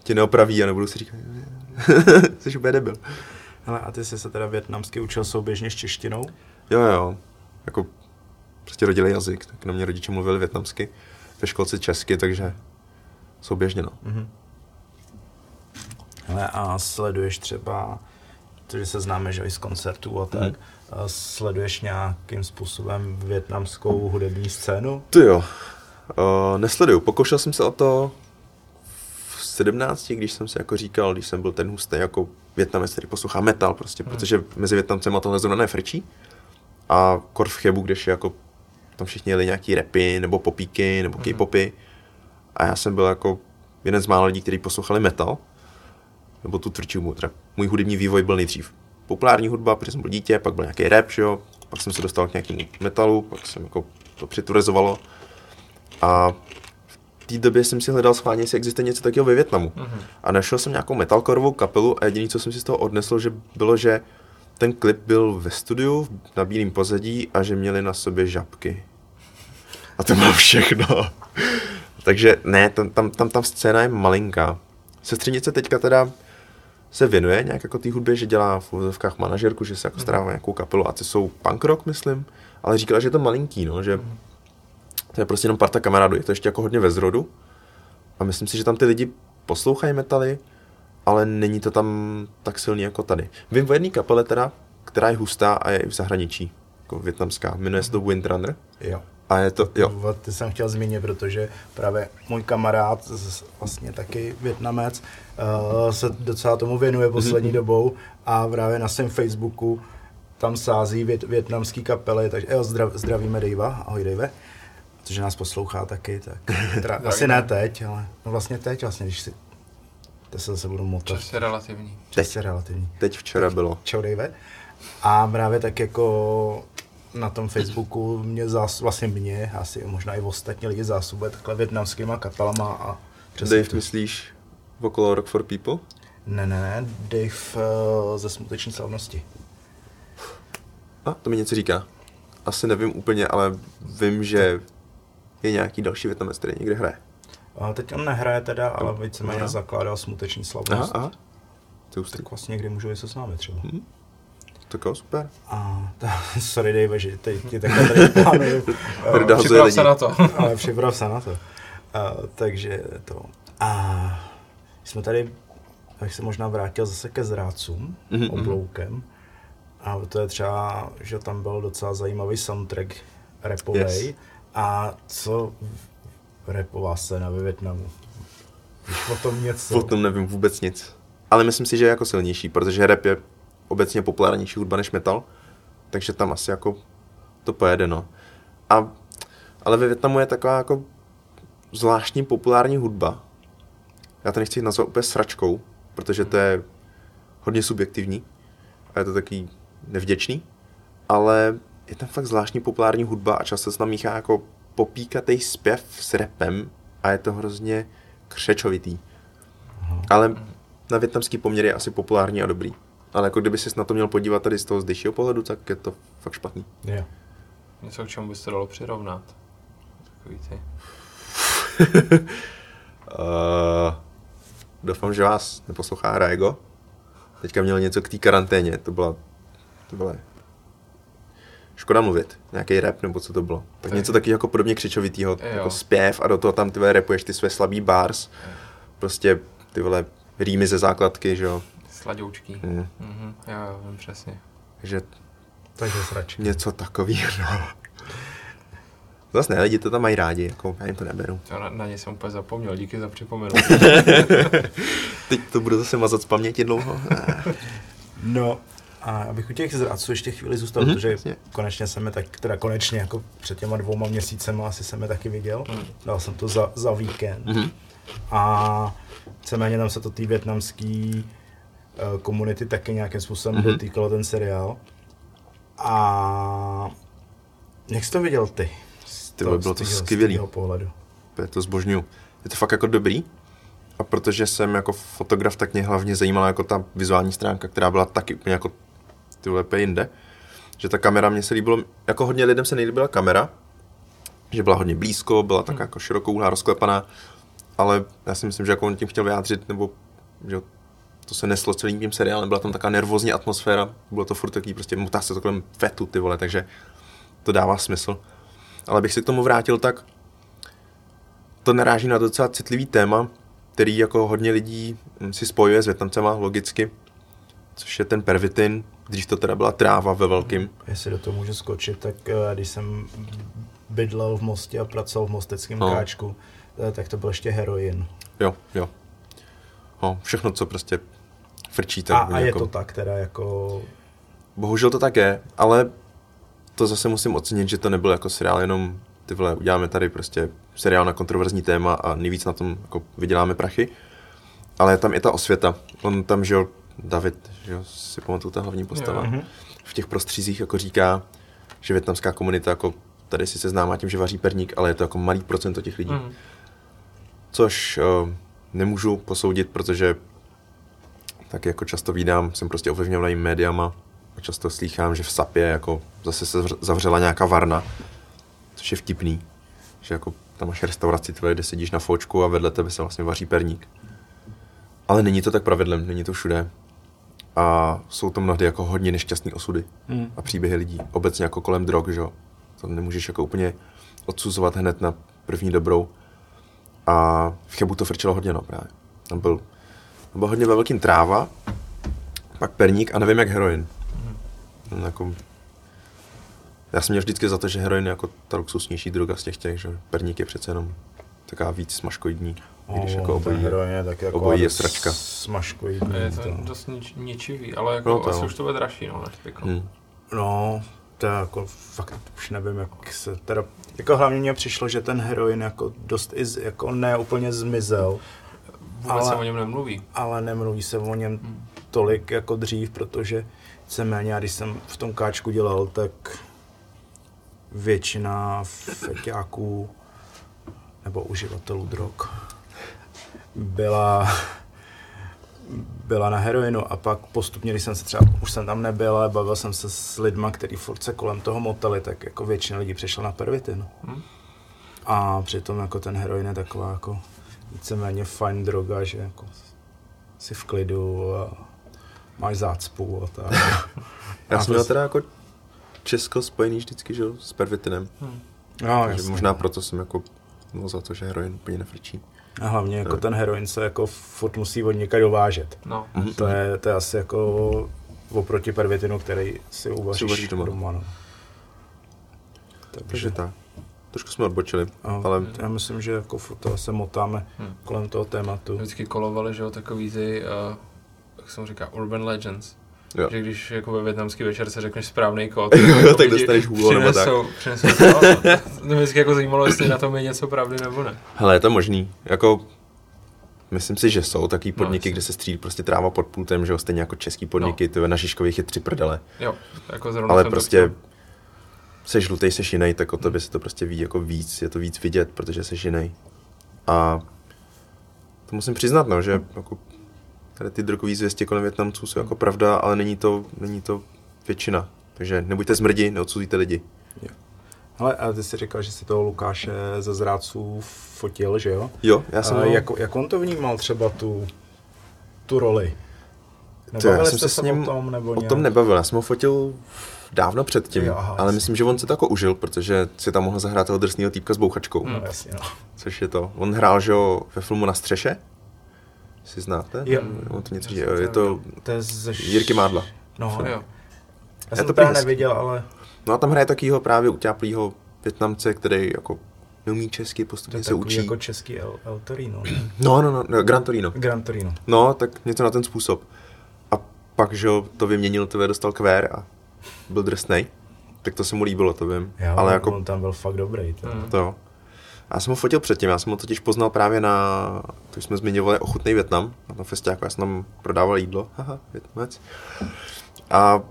ti neopraví a nebudu si říkat, jsi úplně debil. Ale a ty jsi se teda větnamsky učil souběžně s češtinou? Jo, jo. Jako prostě rodili jazyk, tak na mě rodiče mluvili větnamsky, ve školce česky, takže souběžně, no. Mhm. Hele, a sleduješ třeba, protože se známe, že i z koncertů a tak, Mhm. a sleduješ nějakým způsobem větnamskou hudební scénu? Ty jo. Uh, nesleduju. Pokoušel jsem se o to v 17, když jsem se jako říkal, když jsem byl ten hustý jako Větnamec, který poslouchá metal prostě, Hmm. protože mezi Větnamcema tohle zrovna nefrčí. A kor v Chebu, když jako tam všichni jeli nějaký rapy, nebo popíky, nebo K-popy. A já jsem byl jako jeden z mála lidí, kteří poslouchali metal, nebo tu tvrdší. Teda můj hudební vývoj byl nejdřív populární hudba, protože jsem byl dítě, pak byl nějaký rap, že jo? pak jsem se dostal k nějakému metalu, pak jsem jako to přiturizovalo. A v té době jsem si hledal schválně, jestli existuje něco takového ve Větnamu. A našel jsem nějakou metalcoreovou kapelu a jediné, co jsem si z toho odnesl, že bylo, že ten klip byl ve studiu na bílém pozadí a že měli na sobě žabky. A to bylo všechno. Takže ne, tam, tam, tam, tam scéna je malinká. Sestřenice teďka teda se věnuje nějak jako té hudbě, že dělá v úzovkách manažerku, že se jako stará o nějakou kapelu a ty jsou punk rock, myslím, ale říkala, že je to malinký, no, že to je prostě jenom parta kamarádů, je to ještě jako hodně ve zrodu a myslím si, že tam ty lidi poslouchají metaly, ale není to tam tak silný jako tady. Vím o jedné kapele teda, která je hustá a je i v zahraničí, jako větnamská, jmenuje se to Windrunner Jo. A je to, jo. Ty jsem chtěl zmínit, protože právě můj kamarád, vlastně taky Větnamec, uh, se docela tomu věnuje poslední Mhm. dobou a právě na svém Facebooku tam sází vět, větnamský kapely, takže jo, zdrav, zdravíme Dejva, ahoj Dejve, protože nás poslouchá taky, tak teda, asi ne teď, ale no vlastně teď vlastně, když si, to se zase budu motat, Čas je relativní. čas je relativní. teď včera bylo. Čau Dave. A právě tak jako na tom Facebooku mě zás, vlastně mě, asi možná i ostatní lidi zásobuje takhle větnamskýma kapelama a přesně Dave, to- myslíš okolo Rock for People? Ne, ne, ne, Dave uh, ze Smuteční slavnosti. A, to mi něco říká. asi nevím úplně, ale vím, že je nějaký další Větnamec, který někde hraje. A teď on nehraje teda, ale víceméně Aha. zakládal smuteční Aha, slavnost. aha. To je hustý. Tak vlastně kdy můžu se s námi třeba. Hm. Tak jo, super. A ta, sorry Dave, že teď ti takhle tady plánuju. Hazuje Připrav se na to. ale připrav se na to. A, takže to. A jsme tady, tak se možná vrátil zase ke zrádcům, Mhm, mm-hmm. mhm. obloukem. A to je třeba, že tam byl docela zajímavý soundtrack rapovej. Yes. A co rapová scéna ve Větnamu? Víš o tom něco? O tom nevím vůbec nic. Ale myslím si, že je jako silnější, protože rap je obecně populárnější hudba než metal, takže tam asi jako to pojede, no. A, ale ve Větnamu je taková jako zvláštní populární hudba. Já to nechci nazvat úplně sračkou, protože to je hodně subjektivní a je to takový nevděčný, ale je tam fakt zvláštní populární hudba a často se tam míchá jako popíkatý zpěv s rapem a je to hrozně křečovitý. Ale na větnamský poměr je asi populární a dobrý. Ale jako kdyby ses na to měl podívat tady z toho zdejšího pohledu, tak je to fakt špatný. Jo. Něco, k čemu by se to dalo přirovnat. Takový ty. Uh, doufám, že vás neposlouchá Raigo. Teďka měl něco k té karanténě, to byla, to byla škoda mluvit, nějaký rap nebo co to bylo. Tak Tak. něco taky jako podobně křičovitýho, Jo. jako zpěv a do toho tam ty vole rapuješ ty své slabý bars, prostě ty vole rýmy ze základky, že jo. Sladoučký. Mm. Mhm, jo, jo, vím přesně. Takže Takže sračky. něco takového, no. Zase ne, lidi to tam mají rádi, jako já jim to neberu. To na, na ně jsem úplně zapomněl, díky za připomenutí. Teď to budu zase mazat z paměti dlouho. No, a abych u těch zrádců ještě chvíli zůstal, Mhm, protože jasně. konečně jsem je tak, teda konečně jako před těma dvouma měsícema asi jsem je taky viděl. Mhm. Dal jsem to za, za víkend. Mhm. A víceméně tam se to té větnamské uh, komunity taky nějakým způsobem Mhm. mm-hmm. dotýkalo ten seriál. A jak jsi to viděl ty? Ty toho- bylo to skvělý. pohledu. je to zbožňuju. Je to fakt jako dobrý. A protože jsem jako fotograf, tak mě hlavně zajímala jako ta vizuální stránka, která byla taky úplně jako ty úplně jinde. Že ta kamera mě se líbilo, jako hodně lidem se nejlíbila kamera, že byla hodně blízko, byla tak jako širokouhlá, rozklepaná, ale já si myslím, že jako on tím chtěl vyjádřit, nebo že to se neslo celým tím seriálem, byla tam taková nervózní atmosféra, bylo to furt takový, prostě motá se to kolem fetu, ty vole, takže to dává smysl. Ale bych se k tomu vrátil tak, to naráží na docela citlivý téma, který jako hodně lidí hm, si spojuje s Větnamcema logicky, což je ten pervitin, když to teda byla tráva ve velkým. Jestli do toho můžu skočit, tak eh, když jsem bydlel v Mostě a pracoval v Mosteckém No. no. káčku, eh, tak to byl ještě heroin. Jo, jo. No, všechno, co prostě frčí, A, a je jako, to tak teda jako... Bohužel to tak je, ale to zase musím ocenit, že to nebyl jako seriál jenom ty vole, uděláme tady prostě seriál na kontroverzní téma a nejvíc na tom jako vyděláme prachy. Ale je tam i ta osvěta. On tam, že jo, David, že jo, si pamatuju ta hlavní postava, jo. v těch prostřízích jako říká, že větnamská komunita jako tady si se známá tím, že vaří perník, ale je to jako malý procento těch lidí. Mhm. Což uh, nemůžu posoudit, protože tak jako často vídám, jsem prostě ovlivňovaný médiama a často slýchám, že v Sapě jako zase se zavř- zavřela nějaká varna, což je vtipný, že jako tam máš restauraci, tvoje, kde sedíš na fočku a vedle tebe se vlastně vaří perník. Ale není to tak pravidlem, není to všude. A jsou to mnohdy jako hodně nešťastné osudy Hmm. a příběhy lidí. Obecně jako kolem drog, že jo. To nemůžeš jako úplně odsuzovat hned na první dobrou. A v Chebu to frčelo hodně, no právě. Tam byl, tam byl hodně ve velkým tráva, pak perník a nevím jak heroin. Mm. Jako, já jsem měl vždycky za to, že heroin je jako ta luxusnější droga z těch těch, že perník je přece jenom taková víc smaškoidní, i když jako ten obojí je. heroin je taky jako obojí je sračka. Smažkoidní. Je to to. dost nič, ničivý, ale jako No no to asi jo. už to bude dražší, no, než. Hmm. No, to jako fakt už nevím, jak se teda, jako hlavně mně přišlo, že ten heroin jako dost i, jako ne úplně zmizel, Vůbec Ale- se o něm nemluví. ale nemluví se o něm tolik jako dřív, protože víceméně, já když jsem v tom káčku dělal, tak většina feťáků nebo uživatelů drog byla byla na heroinu a pak postupně, když jsem se třeba, už jsem tam nebyl, ale bavil jsem se s lidma, který furt se kolem toho motali, tak jako většina lidí přešla na pervitin. Hm. A přitom jako ten heroin je taková jako víceméně fajn droga, že jako si v klidu a máš zácpu a tak. Já A jsem měl prostě- teda jako Česko spojený vždycky, že jo, s pervitinem. No, Takže jasně. možná proto jsem jako byl za to, že heroin úplně nefrčí. A hlavně jako ten heroin se jako furt musí od někde dovážet. No, Mhm. To je, to je asi jako oproti pervitinu, který si uvaříš, doma. doma no. Takže Takže tak. Trošku jsme odbočili, a, ale já myslím, že jako furt to se motáme Hmm. kolem toho tématu. vždycky kolovaly, že jo, takový ty, uh, jak se mu říká, urban legends. Jo. Že když jako ve větnamský večer se řekneš správný kód, Jo, jo, jako tak dostaneš hůl nebo tak. přinesou- to, no. Mě vždycky jako zajímalo, jestli na tom je něco pravdy nebo ne. hele, je to možný. Jako, myslím si, že jsou takový No, podniky, jasně. kde se střílí prostě tráva pod pultem, že jo, stejně jako český podniky, no. na Žižkových je tři prdele. Jo, jako zrovna Ale to prostě chtěl. seš žlutej, seš jiný, tak o tobě se to prostě ví jako víc, je to víc vidět, protože seš jiný. A to musím přiznat, no, že jako tady ty drogový zvěsti kolem Větnamců jsou jako pravda, ale není to, není to většina. Takže nebuďte zmrdi, neodsuzujte lidi. Ale a ty jsi říkal, že si toho Lukáše ze zrádců fotil, že jo? Jo, já jsem A ho, jak, jak on to vnímal třeba tu, tu roli? To já jsem se s ním o tom, nebo o tom nebavil, já jsem ho fotil dávno předtím, Jo, aha, ale jasně. myslím, že on se to jako užil, protože si tam mohl zahrát toho drsného týpka s bouchačkou, No jasně, no. což je to. On hrál, že jo, ve filmu Na střeše, si znáte? Jo. On to něco Já to je to To je ze... Jirky Mádla. No, Jo. já Je jsem to to teda hezký. neviděl, ale No a tam hraje takýho právě utáplýho Větnamce, který jako neumí česky, to postupně je se učí. jako český El, El Torino. ne? No, no, no, no, Gran Torino. Gran Torino. No, tak něco na ten způsob. A pak, že jo, to vyměnil, to dostal kvér a byl drsnej. Tak to se mu líbilo, to vím. Jo, Ale jako on tam byl fakt dobrý. To. Mm. To jo. Já jsem ho fotil předtím, já jsem ho totiž poznal právě na, to jsme zmiňovali, ochutný Větnam, na tom festiáku, já jsem tam prodával jídlo, haha, Větnamec. A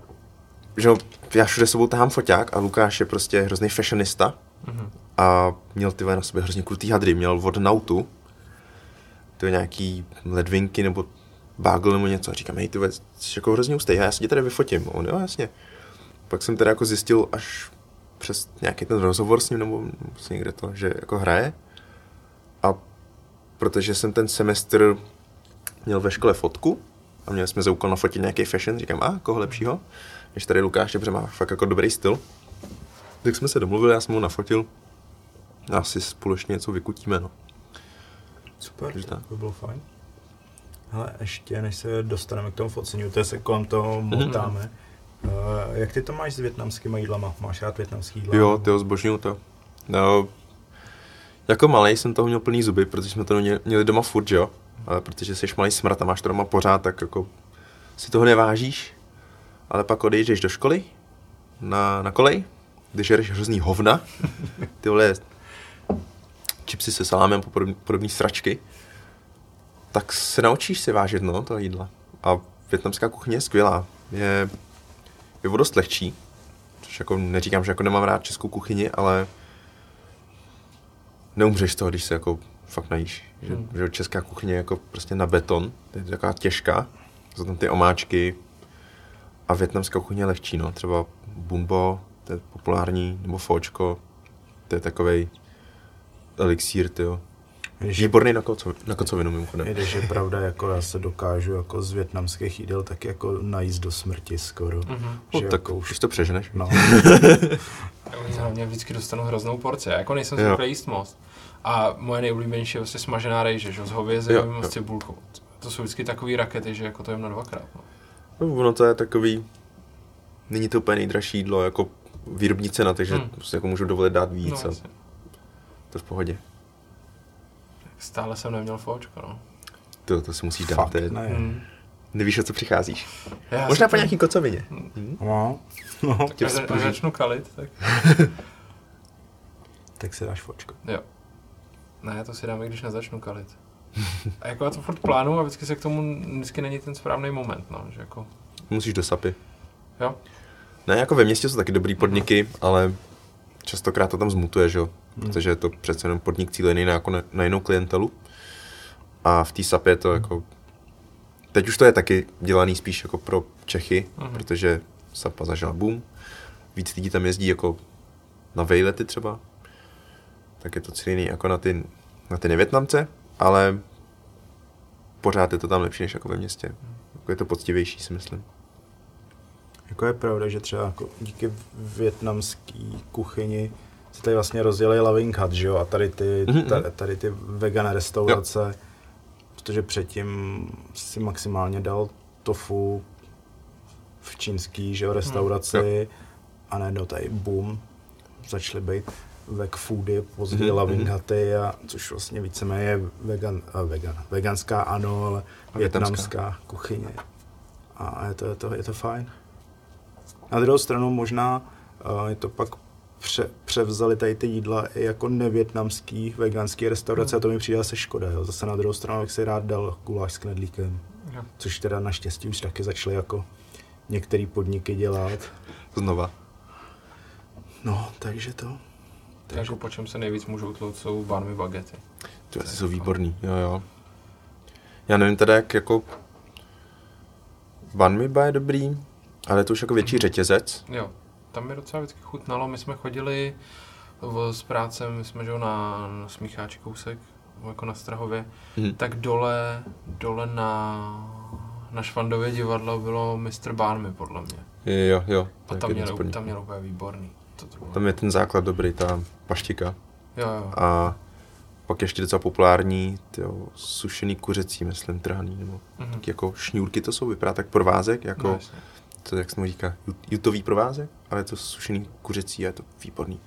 že jo, já všude sebou tahám foťák a Lukáš je prostě hrozný fashionista Mhm. a měl ty na sobě hrozně krutý hadry, měl od Nautu, ty vole nějaký ledvinky nebo bagel nebo něco a říkám, hej, ty jsi jako hrozně ustej, já se tě tady vyfotím. A on, jo, jasně. Pak jsem teda jako zjistil až přes nějaký ten rozhovor s ním, nebo vlastně někde to, že jako hraje. A protože jsem ten semestr měl ve škole fotku a měli jsme za úkol nafotit nějaký fashion, říkám, a koho lepšího, než tady Lukáš, protože má fakt jako dobrý styl. Tak jsme se domluvili, já jsem ho nafotil. A asi společně něco vykutíme, no. Super, Takže to tak. by bylo fajn. Hele, ještě než se dostaneme k tomu focení, to se kolem toho motáme. Uh, jak ty to máš s větnamskými jídlama? Máš rád větnamský jídla? Jo, ty zbožňuju to. No, jako malý jsem toho měl plný zuby, protože jsme to mě- měli doma furt, jo. Ale protože jsi malý smrt a máš to doma pořád, tak jako si toho nevážíš. Ale pak odejdeš do školy, na, na kolej, když žereš hrozný hovna, ty vole čipsy se salámem, podobný, podobný sračky, tak se naučíš si vážit, no, to jídla. A větnamská kuchyně je skvělá. Je, je o dost lehčí, což jako neříkám, že jako nemám rád českou kuchyni, ale neumřeš z toho, když se jako fakt najíš. Že, Hmm. že česká kuchyně je jako prostě na beton, je taková těžká, jsou tam ty omáčky a větnamská kuchyně je lehčí, no. Třeba bumbo, to je populární, nebo fočko, to je takovej elixír, tyjo. Výborný na, koco, na kocovinu mimochodem. když je pravda, jako já se dokážu jako z větnamských jídel tak jako najíst do smrti skoro. Mhm. No, Že tak jako už už, to přeženeš. no, Já hlavně vždycky dostanu hroznou porci. Já jako nejsem zvyklý jíst moc. A moje nejoblíbenější je vlastně smažená rejže, že? jo, s hovězím s cibulkou. To jsou vždycky takové rakety, že jako to jim na dvakrát. No. No, ono to je takový, není to úplně nejdražší jídlo, jako výrobní cena, takže Hmm. jako můžu dovolit dát víc No, a to v pohodě. Stále jsem neměl fočko, no. To, to si musíš dát, fakt ne. Hmm. nevíš, o co přicházíš. Já Možná po to- nějaký kocovině. No, no, tě Až, začnu kalit, tak tak si dáš fočko. jo. Ne, to si dáme, když nezačnu kalit. A jako já to furt plánu a vždycky se k tomu vždycky není ten správný moment, no, že jako, Musíš do sapy. jo. Ne, jako ve městě jsou taky dobrý podniky, ale častokrát to tam zmutuje, že jo? Protože je to přece jenom podnik cílený na, jako na, na jinou klientelu. A v té sapě je to jako teď už to je taky dělaný spíš jako pro Čechy, Mhm. protože Sapa zažila boom. Víc lidí tam jezdí jako na vejlety třeba. Tak je to cílený jako na ty, na ty nevětnamce, ale pořád je to tam lepší než jako ve městě. Jako je to poctivější, si myslím. Jako je pravda, že třeba jako díky větnamské kuchyni se tady vlastně rozjeli Loving Hut, že jo? A tady ty, Mhm, mhm. tady ty vegan restaurace, protože předtím si maximálně dal tofu v čínský, že jo, restauraci a najednou tady boom, začaly být veg foody, později Mhm, Loving mhm. Huty, a, což vlastně víceméně je vegan, a vegan, veganská ano, ale A větnamská. větnamská kuchyně. A je to, je to, je to fajn. Na druhou stranu možná uh, je to pak pře, převzali tady ty jídla i jako nevětnamský veganský restaurace a to mi přijde zase škoda. Jo. Zase na druhou stranu bych si rád dal guláš s knedlíkem, Jo. což teda naštěstí už taky začaly jako některé podniky dělat. Znova. No, takže to. Jako po čem se nejvíc můžou tlout, jsou barmy bagety. Ty asi jsou výborný, jo jo. Já nevím teda, jak jako... Van Miba je dobrý, ale je to už jako větší řetězec. Jo, tam mi docela vždycky chutnalo. My jsme chodili v, s práce, my jsme že na, na Smícháči kousek, jako na Strahově, Mhm. tak dole, dole na, na Švandově divadlo bylo Mr. Barmy, podle mě. Jo, jo. A tak tam měl, tam měl úplně výborný. To, to bylo. Tam je ten základ dobrý, ta paštika. Jo, jo. A pak ještě docela populární, tyjo, sušený kuřecí, myslím, trhaný, nebo Mhm. taky jako šňůrky to jsou, vypadá tak provázek, jako, No. To jak se mu říká, jut- jutový provázek, ale je to sušený kuřecí a je to výborný.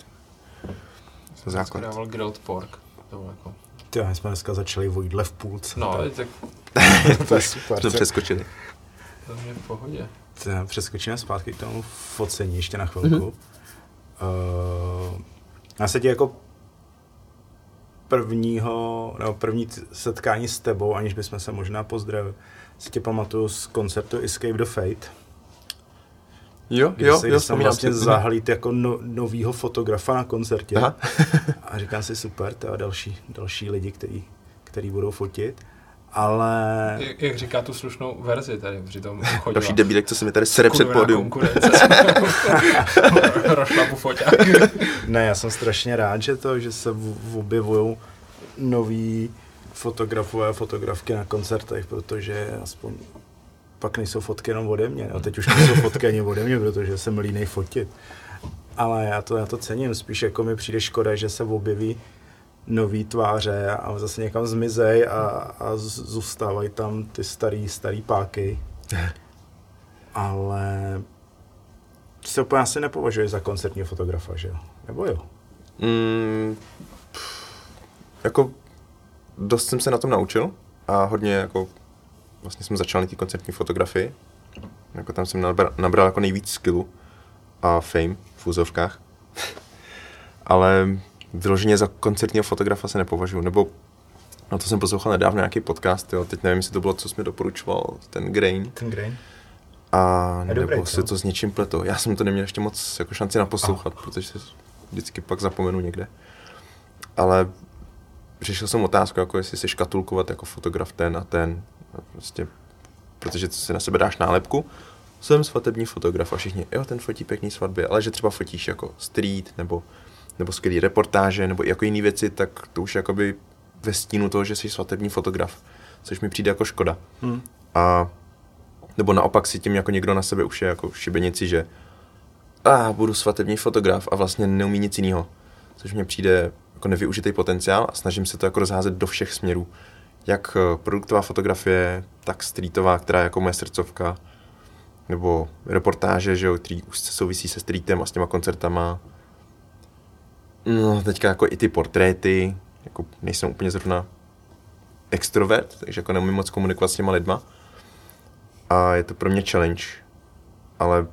Jsem základ. dával grilled pork. To jako... Ty, my jsme dneska začali o jídle v půlce. No, tak, tak to je super. Jsme přeskočili. to je v pohodě. Tak Přeskočíme zpátky k tomu focení ještě na chvilku. Mm-hmm. Uh, já se ti jako prvního, nebo první setkání s tebou, aniž bychom se možná pozdravili, si tě pamatuju z koncertu Escape the Fate, Jo, kdy, jo, se, jo, jsem vlastně si. zahlíd jako no, novýho fotografa na koncertě. Aha. A říkám si super, to a další, další lidi, který, který budou fotit. Ale Jak, jak říká tu slušnou verzi tady při tom chodila. Další debílek, co se mi tady sere před pódium. konkurence. Rošlapu foťák. Ne, já jsem strašně rád, že to, že se objevují noví fotografové a fotografky na koncertech, protože aspoň pak nejsou fotky jenom ode mě. No, teď už nejsou fotky ani ode mě, protože jsem línej fotit. Ale já to, já to cením, spíš jako mi přijde škoda, že se objeví nový tváře a zase někam zmizej a, a zůstávají tam ty starý, starý páky. Ale se úplně asi nepovažuje za koncertního fotografa, že jo? Nebo jo? Mm, jako dost jsem se na tom naučil a hodně jako vlastně jsem začal na té koncertní fotografii. Jako tam jsem nabral, nabral jako nejvíc skillu a fame v úzovkách. Ale vyloženě za koncertního fotografa se nepovažuji. Nebo no to jsem poslouchal nedávno nějaký podcast, jo. teď nevím, jestli to bylo, co jsi mi doporučoval, ten Grain. Ten grain? A nebo dobrý, co? to s něčím pletou. Já jsem to neměl ještě moc jako šanci naposlouchat, protože se vždycky pak zapomenu někde. Ale řešil jsem otázku, jako jestli se škatulkovat jako fotograf ten a ten. Prostě, protože si na sebe dáš nálepku, jsem svatební fotograf a všichni, jo, ten fotí pěkný svatby, ale že třeba fotíš jako street nebo, nebo skvělý reportáže nebo jako jiné věci, tak to už jakoby ve stínu toho, že jsi svatební fotograf, což mi přijde jako škoda. Hmm. A nebo naopak si tím jako někdo na sebe už je jako šibenici, že a budu svatební fotograf a vlastně neumí nic jiného. Což mně přijde jako nevyužitý potenciál a snažím se to jako rozházet do všech směrů. Jak eh, produktová fotografie, tak streetová, která je jako moje srdcovka, nebo reportáže, že jo, který už souvisí se streetem a s těma koncertama. No, teďka jako i ty portréty, jako nejsem úplně zrovna extrovert, takže jako neumím moc komunikovat s těma lidma. A je to pro mě challenge, ale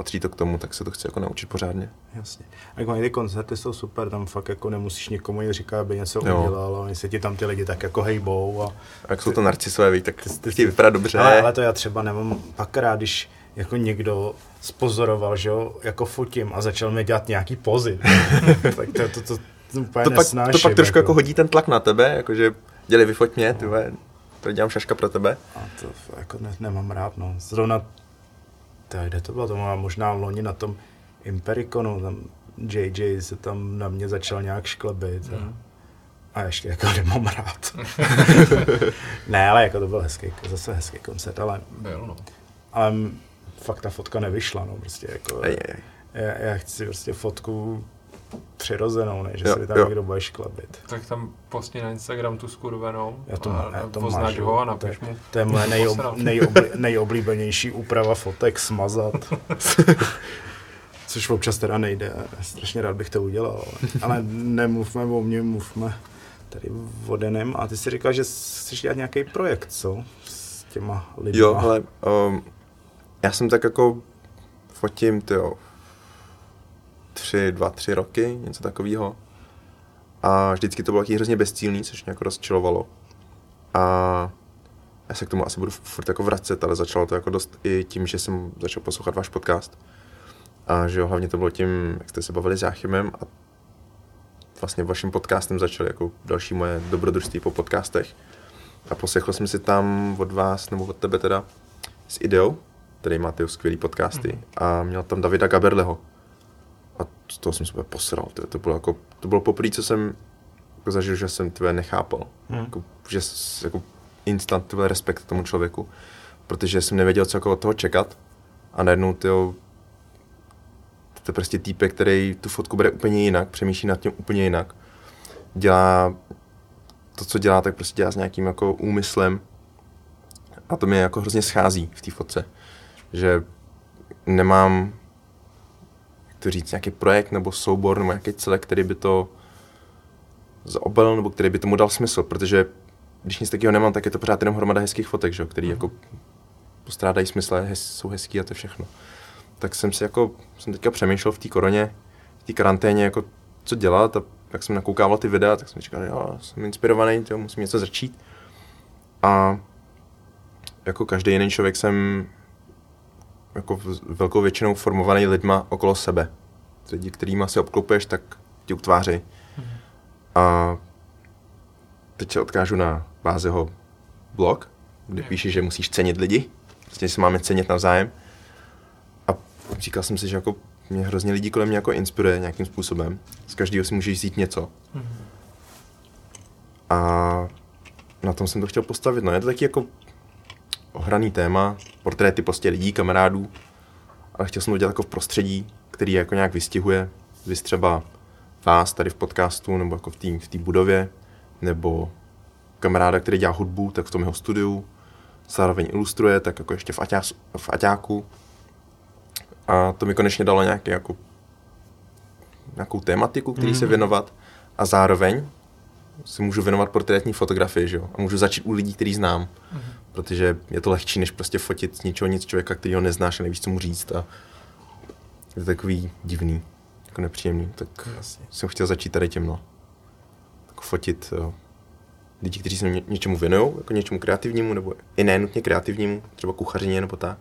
patří to k tomu, tak se to chci jako naučit pořádně. Jasně. A jako ty koncerty jsou super, tam fakt jako nemusíš někomu jít říkat, aby něco Jo. udělal, oni se ti tam ty lidi tak jako hejbou. A... A jak jsou to narcisové, víš, tak ty- ty, chtějí vypadat dobře. Ale, ale to já třeba nemám pak rád, když jako někdo spozoroval, že jo, jako fotím a začal mi dělat nějaký pozy. tak to, to, to, to úplně to, pak, nesnáším. to pak trošku jako hodí ten tlak na tebe, jakože dělej, vyfoť mě, ty vole. tady dělám šaška pro tebe. A to jako ne, nemám rád, no. Zrovna, to, kde to bylo, to bylo možná loni na tom Impericonu, tam JJ se tam na mě začal nějak šklebit. A, a ještě jako nemám rád. ne, ale jako to byl hezký, zase hezký koncert, ale, Byl, no. ale fakt ta fotka nevyšla, no, prostě jako, Ej, ej. já, já chci prostě fotku přirozenou, ne, že Jo, se tam jo. někdo bude šklebit. Tak tam posti na Instagram tu skurvenou Já to, a já to poznač mažu. ho a to, napiš mu. to je moje nejob, nejobli, nejoblíbenější úprava fotek, smazat. Což občas teda nejde, strašně rád bych to udělal, ale, nemluvme o mně, mluvme tady o Denem. A ty si říkal, že chceš dělat nějaký projekt, co? S těma lidma. Jo, ale um, já jsem tak jako fotím, tyjo, tři, dva, tři roky, něco takového. A vždycky to bylo taky hrozně bezcílný, což mě jako rozčilovalo. A já se k tomu asi budu furt jako vracet, ale začalo to jako dost i tím, že jsem začal poslouchat váš podcast. A že jo, hlavně to bylo tím, jak jste se bavili s Jáchymem a vlastně vaším podcastem začaly jako další moje dobrodružství po podcastech. A poslechl jsem si tam od vás, nebo od tebe teda, s Ideou, který má ty skvělý podcasty, mm. a měl tam Davida Gaberleho. A z toho jsem se úplně posral. To, to bylo jako, to bylo poprvé, co jsem jako zažil, že jsem tvé nechápal. Hmm. Jako, že jako instant tvé respekt tomu člověku. Protože jsem nevěděl, co jako od toho čekat. A najednou tyjo, to je prostě týpek, který tu fotku bere úplně jinak, přemýšlí nad tím úplně jinak. Dělá to, co dělá, tak prostě dělá s nějakým jako úmyslem. A to mě jako hrozně schází v té fotce. Že nemám, to říct, nějaký projekt nebo soubor nebo nějaký celek, který by to zaobalil nebo který by tomu dal smysl, protože když nic takového nemám, tak je to pořád jenom hromada hezkých fotek, že? jo, který jako postrádají smysl, hez, jsou hezký a to všechno. Tak jsem si jako, jsem teďka přemýšlel v té koroně, v té karanténě, jako co dělat a jak jsem nakoukával ty videa, tak jsem říkal, jo, jsem inspirovaný, tyjo, musím něco začít. A jako každý jiný člověk jsem jako velkou většinou formovaný lidma okolo sebe. Lidi, kterýma se obklopuješ, tak ti utváří. A teď se odkážu na Bázeho blog, kde píše, že musíš cenit lidi, prostě že se máme cenit navzájem. A říkal jsem si, že jako mě hrozně lidí kolem mě jako inspiruje nějakým způsobem. Z každého si můžeš vzít něco. A na tom jsem to chtěl postavit. No je to taky jako ohraný téma, portréty prostě lidí, kamarádů, ale chtěl jsem to dělat jako v prostředí, který jako nějak vystihuje. Vy třeba vás tady v podcastu, nebo jako v té v budově, nebo kamaráda, který dělá hudbu, tak v tom jeho studiu, zároveň ilustruje, tak jako ještě v, aťás, v aťáku. A to mi konečně dalo nějaký jako nějakou tématiku, který mm-hmm. se věnovat a zároveň si můžu věnovat portrétní fotografii, že jo? A můžu začít u lidí, který znám. Mm-hmm. Protože je to lehčí, než prostě fotit z ničeho nic člověka, který ho neznáš a nevíš, co mu říct. A je to takový divný, jako nepříjemný. Tak Jasně. jsem chtěl začít tady tím, no. Jako fotit jo, lidi, kteří se ně, něčemu věnují, jako něčemu kreativnímu, nebo i ne nutně kreativnímu, třeba kuchařině nebo tak.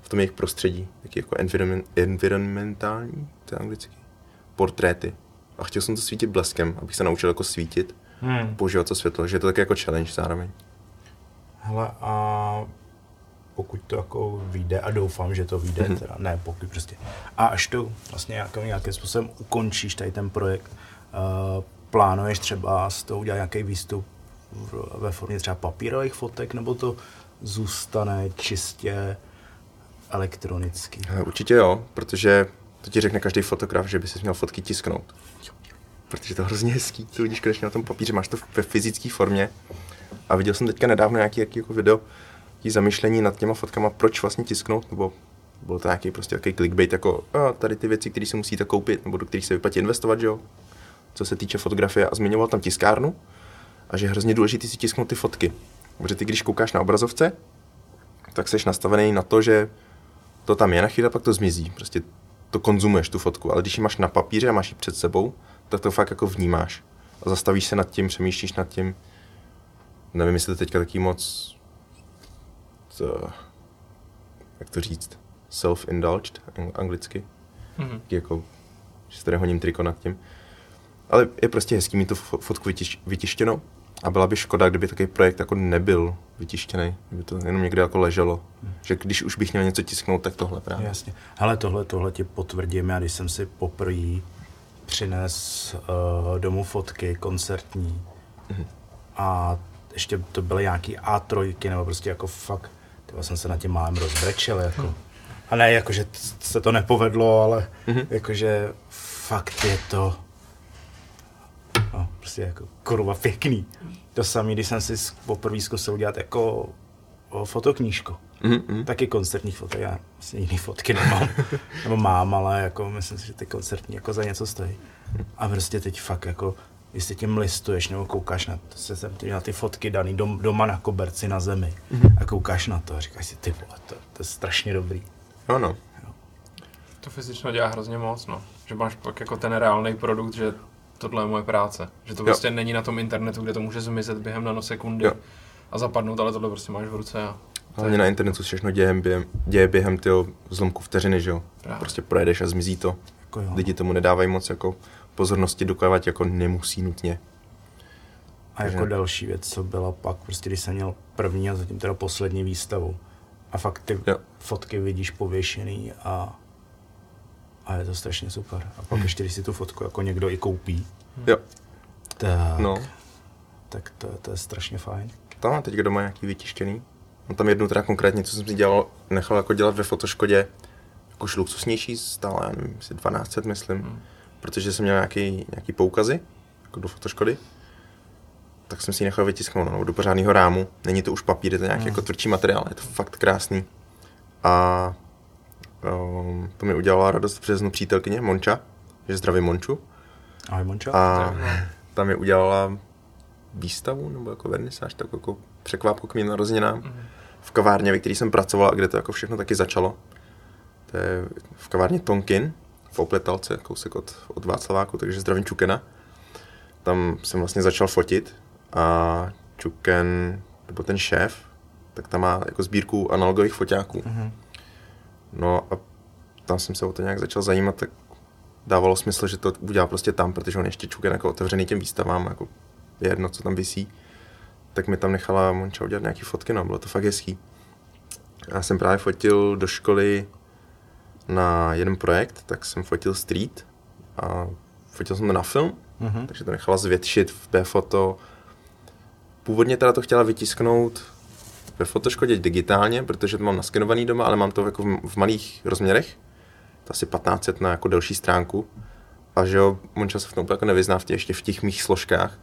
V tom jejich prostředí, taky jako environment, environmentální, to je anglicky, portréty. A chtěl jsem to svítit bleskem, abych se naučil jako svítit, Hmm. používat to světlo, že je to taky jako challenge zároveň. Hele, a pokud to jako vyjde, a doufám, že to vyjde, Mhm. teda ne pokud prostě. A až to vlastně nějakým, nějakým způsobem ukončíš tady ten projekt, uh, plánuješ třeba z toho udělat nějaký výstup v- ve formě třeba papírových fotek, nebo to zůstane čistě elektronicky? Hele, určitě jo, protože to ti řekne každý fotograf, že by si měl fotky tisknout. Protože to je hrozně hezký, to vidíš konečně na tom papíře, máš to ve fyzické formě. A viděl jsem teďka nedávno nějaký, jaký jako video, jaký zamyšlení nad těma fotkama, proč vlastně tisknout, nebo byl to nějaký prostě takový clickbait, jako a, tady ty věci, které si musíte koupit, nebo do kterých se vyplatí investovat, že jo, co se týče fotografie a zmiňoval tam tiskárnu a že je hrozně důležité si tisknout ty fotky. Protože ty, když koukáš na obrazovce, tak jsi nastavený na to, že to tam je na chvíli a pak to zmizí. Prostě to konzumuješ, tu fotku. Ale když ji máš na papíře a máš ji před sebou, tak to fakt jako vnímáš. A zastavíš se nad tím, přemýšlíš nad tím. Nevím, jestli to teďka taky moc... To, jak to říct? Self-indulged, ang- anglicky. Mhm. Taky Jako, že si tady honím triko nad tím. Ale je prostě hezký mít tu fo- fotku vytiš, vytištěnou a byla by škoda, kdyby takový projekt jako nebyl vytištěný, kdyby to jenom někde jako leželo. Že když už bych měl něco tisknout, tak tohle právě. Jasně. Ale tohle, tohle ti potvrdím, já když jsem si poprvé přines uh, domů fotky koncertní mm-hmm. a ještě to byly nějaký A3, nebo prostě jako fakt, tyhle jsem se na tím málem rozbrečel, jako. A ne, jakože se to nepovedlo, ale mm-hmm. jakože fakt je to no, prostě jako kurva pěkný. To samé, když jsem si poprvé zkusil dělat jako fotoknížku. Mm-hmm. Taky koncertních fotek, já vlastně jiný fotky nemám, nebo mám, ale jako myslím si, že ty koncertní jako za něco stojí. A prostě teď fakt jako, jestli tím listuješ nebo koukáš na, to se jsem na ty fotky daný dom, doma na koberci na zemi mm-hmm. a koukáš na to a říkáš si, ty vole, to, to je strašně dobrý. Jo no. To fyzično dělá hrozně moc, no. Že máš pak jako ten reálný produkt, že tohle je moje práce. Že to jo. prostě není na tom internetu, kde to může zmizet během nanosekundy jo. a zapadnout, ale tohle prostě máš v ruce. A Hlavně na internetu všechno děje během, děje během tyho zlomku vteřiny, že jo? Právě. Prostě projedeš a zmizí to. Jako jo. Lidi tomu nedávají moc jako pozornosti, dokávat jako nemusí nutně. A jako Takže... další věc, co byla pak, prostě když jsem měl první a zatím teda poslední výstavu a fakt ty jo. fotky vidíš pověšený a, a je to strašně super. A pak hmm. ještě, když si tu fotku jako někdo i koupí, jo. tak, no. tak to, to je strašně fajn. Tam mám teď doma nějaký vytištěný. Mám tam jednu teda konkrétně, co jsem si dělal, nechal jako dělat ve fotoškodě, jako luxusnější, stále, já nevím, 1200 myslím, hmm. Protože jsem měl nějaký, nějaký poukazy, jako do fotoškody, tak jsem si ji nechal vytisknout no, do pořádného rámu. Není to už papír, je to nějaký hmm. jako tvrdší materiál, je to fakt krásný. A um, to mi udělala radost březnu přítelkyně Monča, že zdraví Monču. Ahoj Monča. A tam mi udělala výstavu, nebo jako vernisáž, tak jako překvápku k mým narozeninám. Mm. V kavárně, ve které jsem pracoval a kde to jako všechno taky začalo. To je v kavárně Tonkin, v Opletalce, kousek od, od Václaváku, takže zdravím Čukena. Tam jsem vlastně začal fotit a Čuken, nebo ten šéf, tak tam má jako sbírku analogových foťáků. Mm-hmm. No a tam jsem se o to nějak začal zajímat, tak dávalo smysl, že to udělá prostě tam, protože on ještě Čuken jako otevřený těm výstavám, jako je jedno, co tam visí. Tak mi tam nechala Monča udělat nějaký fotky, no, bylo to fakt hezký. Já jsem právě fotil do školy na jeden projekt, tak jsem fotil street a fotil jsem to na film, mm-hmm. takže to nechala zvětšit v B-foto. Původně teda to chtěla vytisknout ve fotoškodě digitálně, protože to mám naskenovaný doma, ale mám to jako v, v malých rozměrech, to asi 1500 na jako delší stránku. A že jo, Monča se v tom jako nevyzná v těch, ještě v těch mých složkách.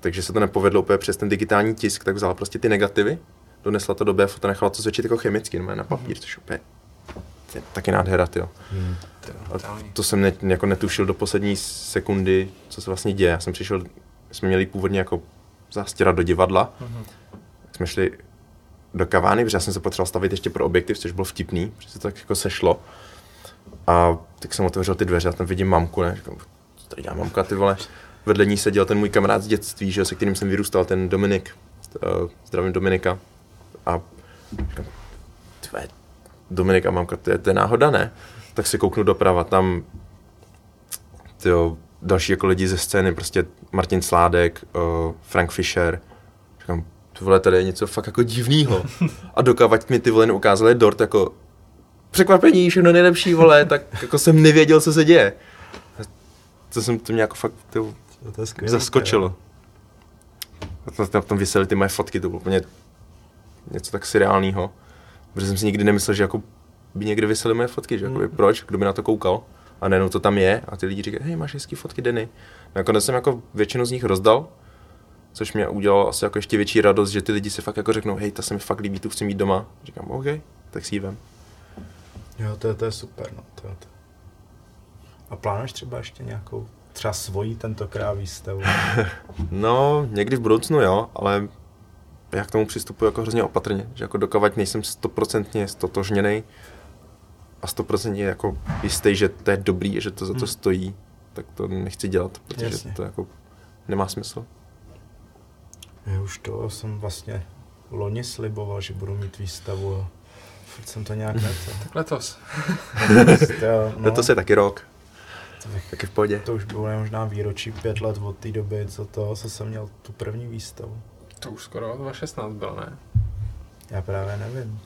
Takže se to nepovedlo úplně přes ten digitální tisk, tak vzala prostě ty negativy, donesla to do BF a nechala to zvětšit jako chemicky, na papír, což úplně je taky nádhera, jo. Hmm. A to jsem ne, jako netušil do poslední sekundy, co se vlastně děje. Já jsem přišel, jsme měli původně jako zastěrat do divadla, hmm. jsme šli do kavárny, protože já jsem se potřeboval stavit ještě pro objektiv, což bylo vtipný, protože to tak jako sešlo. A tak jsem otevřel ty dveře a tam vidím mamku, ne? Říkám, co tady dělá mamka, ty vole? Vedle ní seděl ten můj kamarád z dětství, že, se kterým jsem vyrůstal, ten Dominik. Uh, zdravím Dominika. A říkám, tvé, Dominik a mamka, to je, to je náhoda, ne? Tak si kouknu doprava, tam tyjo, další jako lidi ze scény, prostě Martin Sládek, uh, Frank Fischer. Říkám, ty vole, tady je něco fakt jako divného. A dokávat mi ty vole neukázali dort jako překvapení, všechno nejlepší, vole, tak jako jsem nevěděl, co se děje. To jsem to mě jako fakt ty, to je skvělý, zaskočilo. A tam, tam vysely ty moje fotky, to bylo úplně něco tak seriálního. Protože jsem si nikdy nemyslel, že jako by někde vysely moje fotky, že mm. proč, kdo by na to koukal. A najednou to tam je a ty lidi říkají, hej, máš hezký fotky Denny. Nakonec jsem jako většinu z nich rozdal, což mě udělalo asi jako ještě větší radost, že ty lidi si fakt jako řeknou, hej, ta se mi fakt líbí, tu chci mít doma. Říkám, OK, tak si ji vem. Jo, to je, to je super, no. To, to. A plánuješ třeba ještě nějakou třeba svojí tentokrát výstavu? no, někdy v budoucnu jo, ale já k tomu přistupuji jako hrozně opatrně, že jako dokovat nejsem stoprocentně stotožněný a stoprocentně jako jistý, že to je dobrý, že to za to hmm. stojí, tak to nechci dělat, protože Jasně. to jako nemá smysl. Já už to jsem vlastně loni sliboval, že budu mít výstavu a furt jsem to nějak neto. tak letos. no. Letos je taky rok. Tak je v pohodě. To už bylo možná výročí pět let od té doby, co to, co jsem měl tu první výstavu. To už skoro 2016 bylo, ne? Já právě nevím.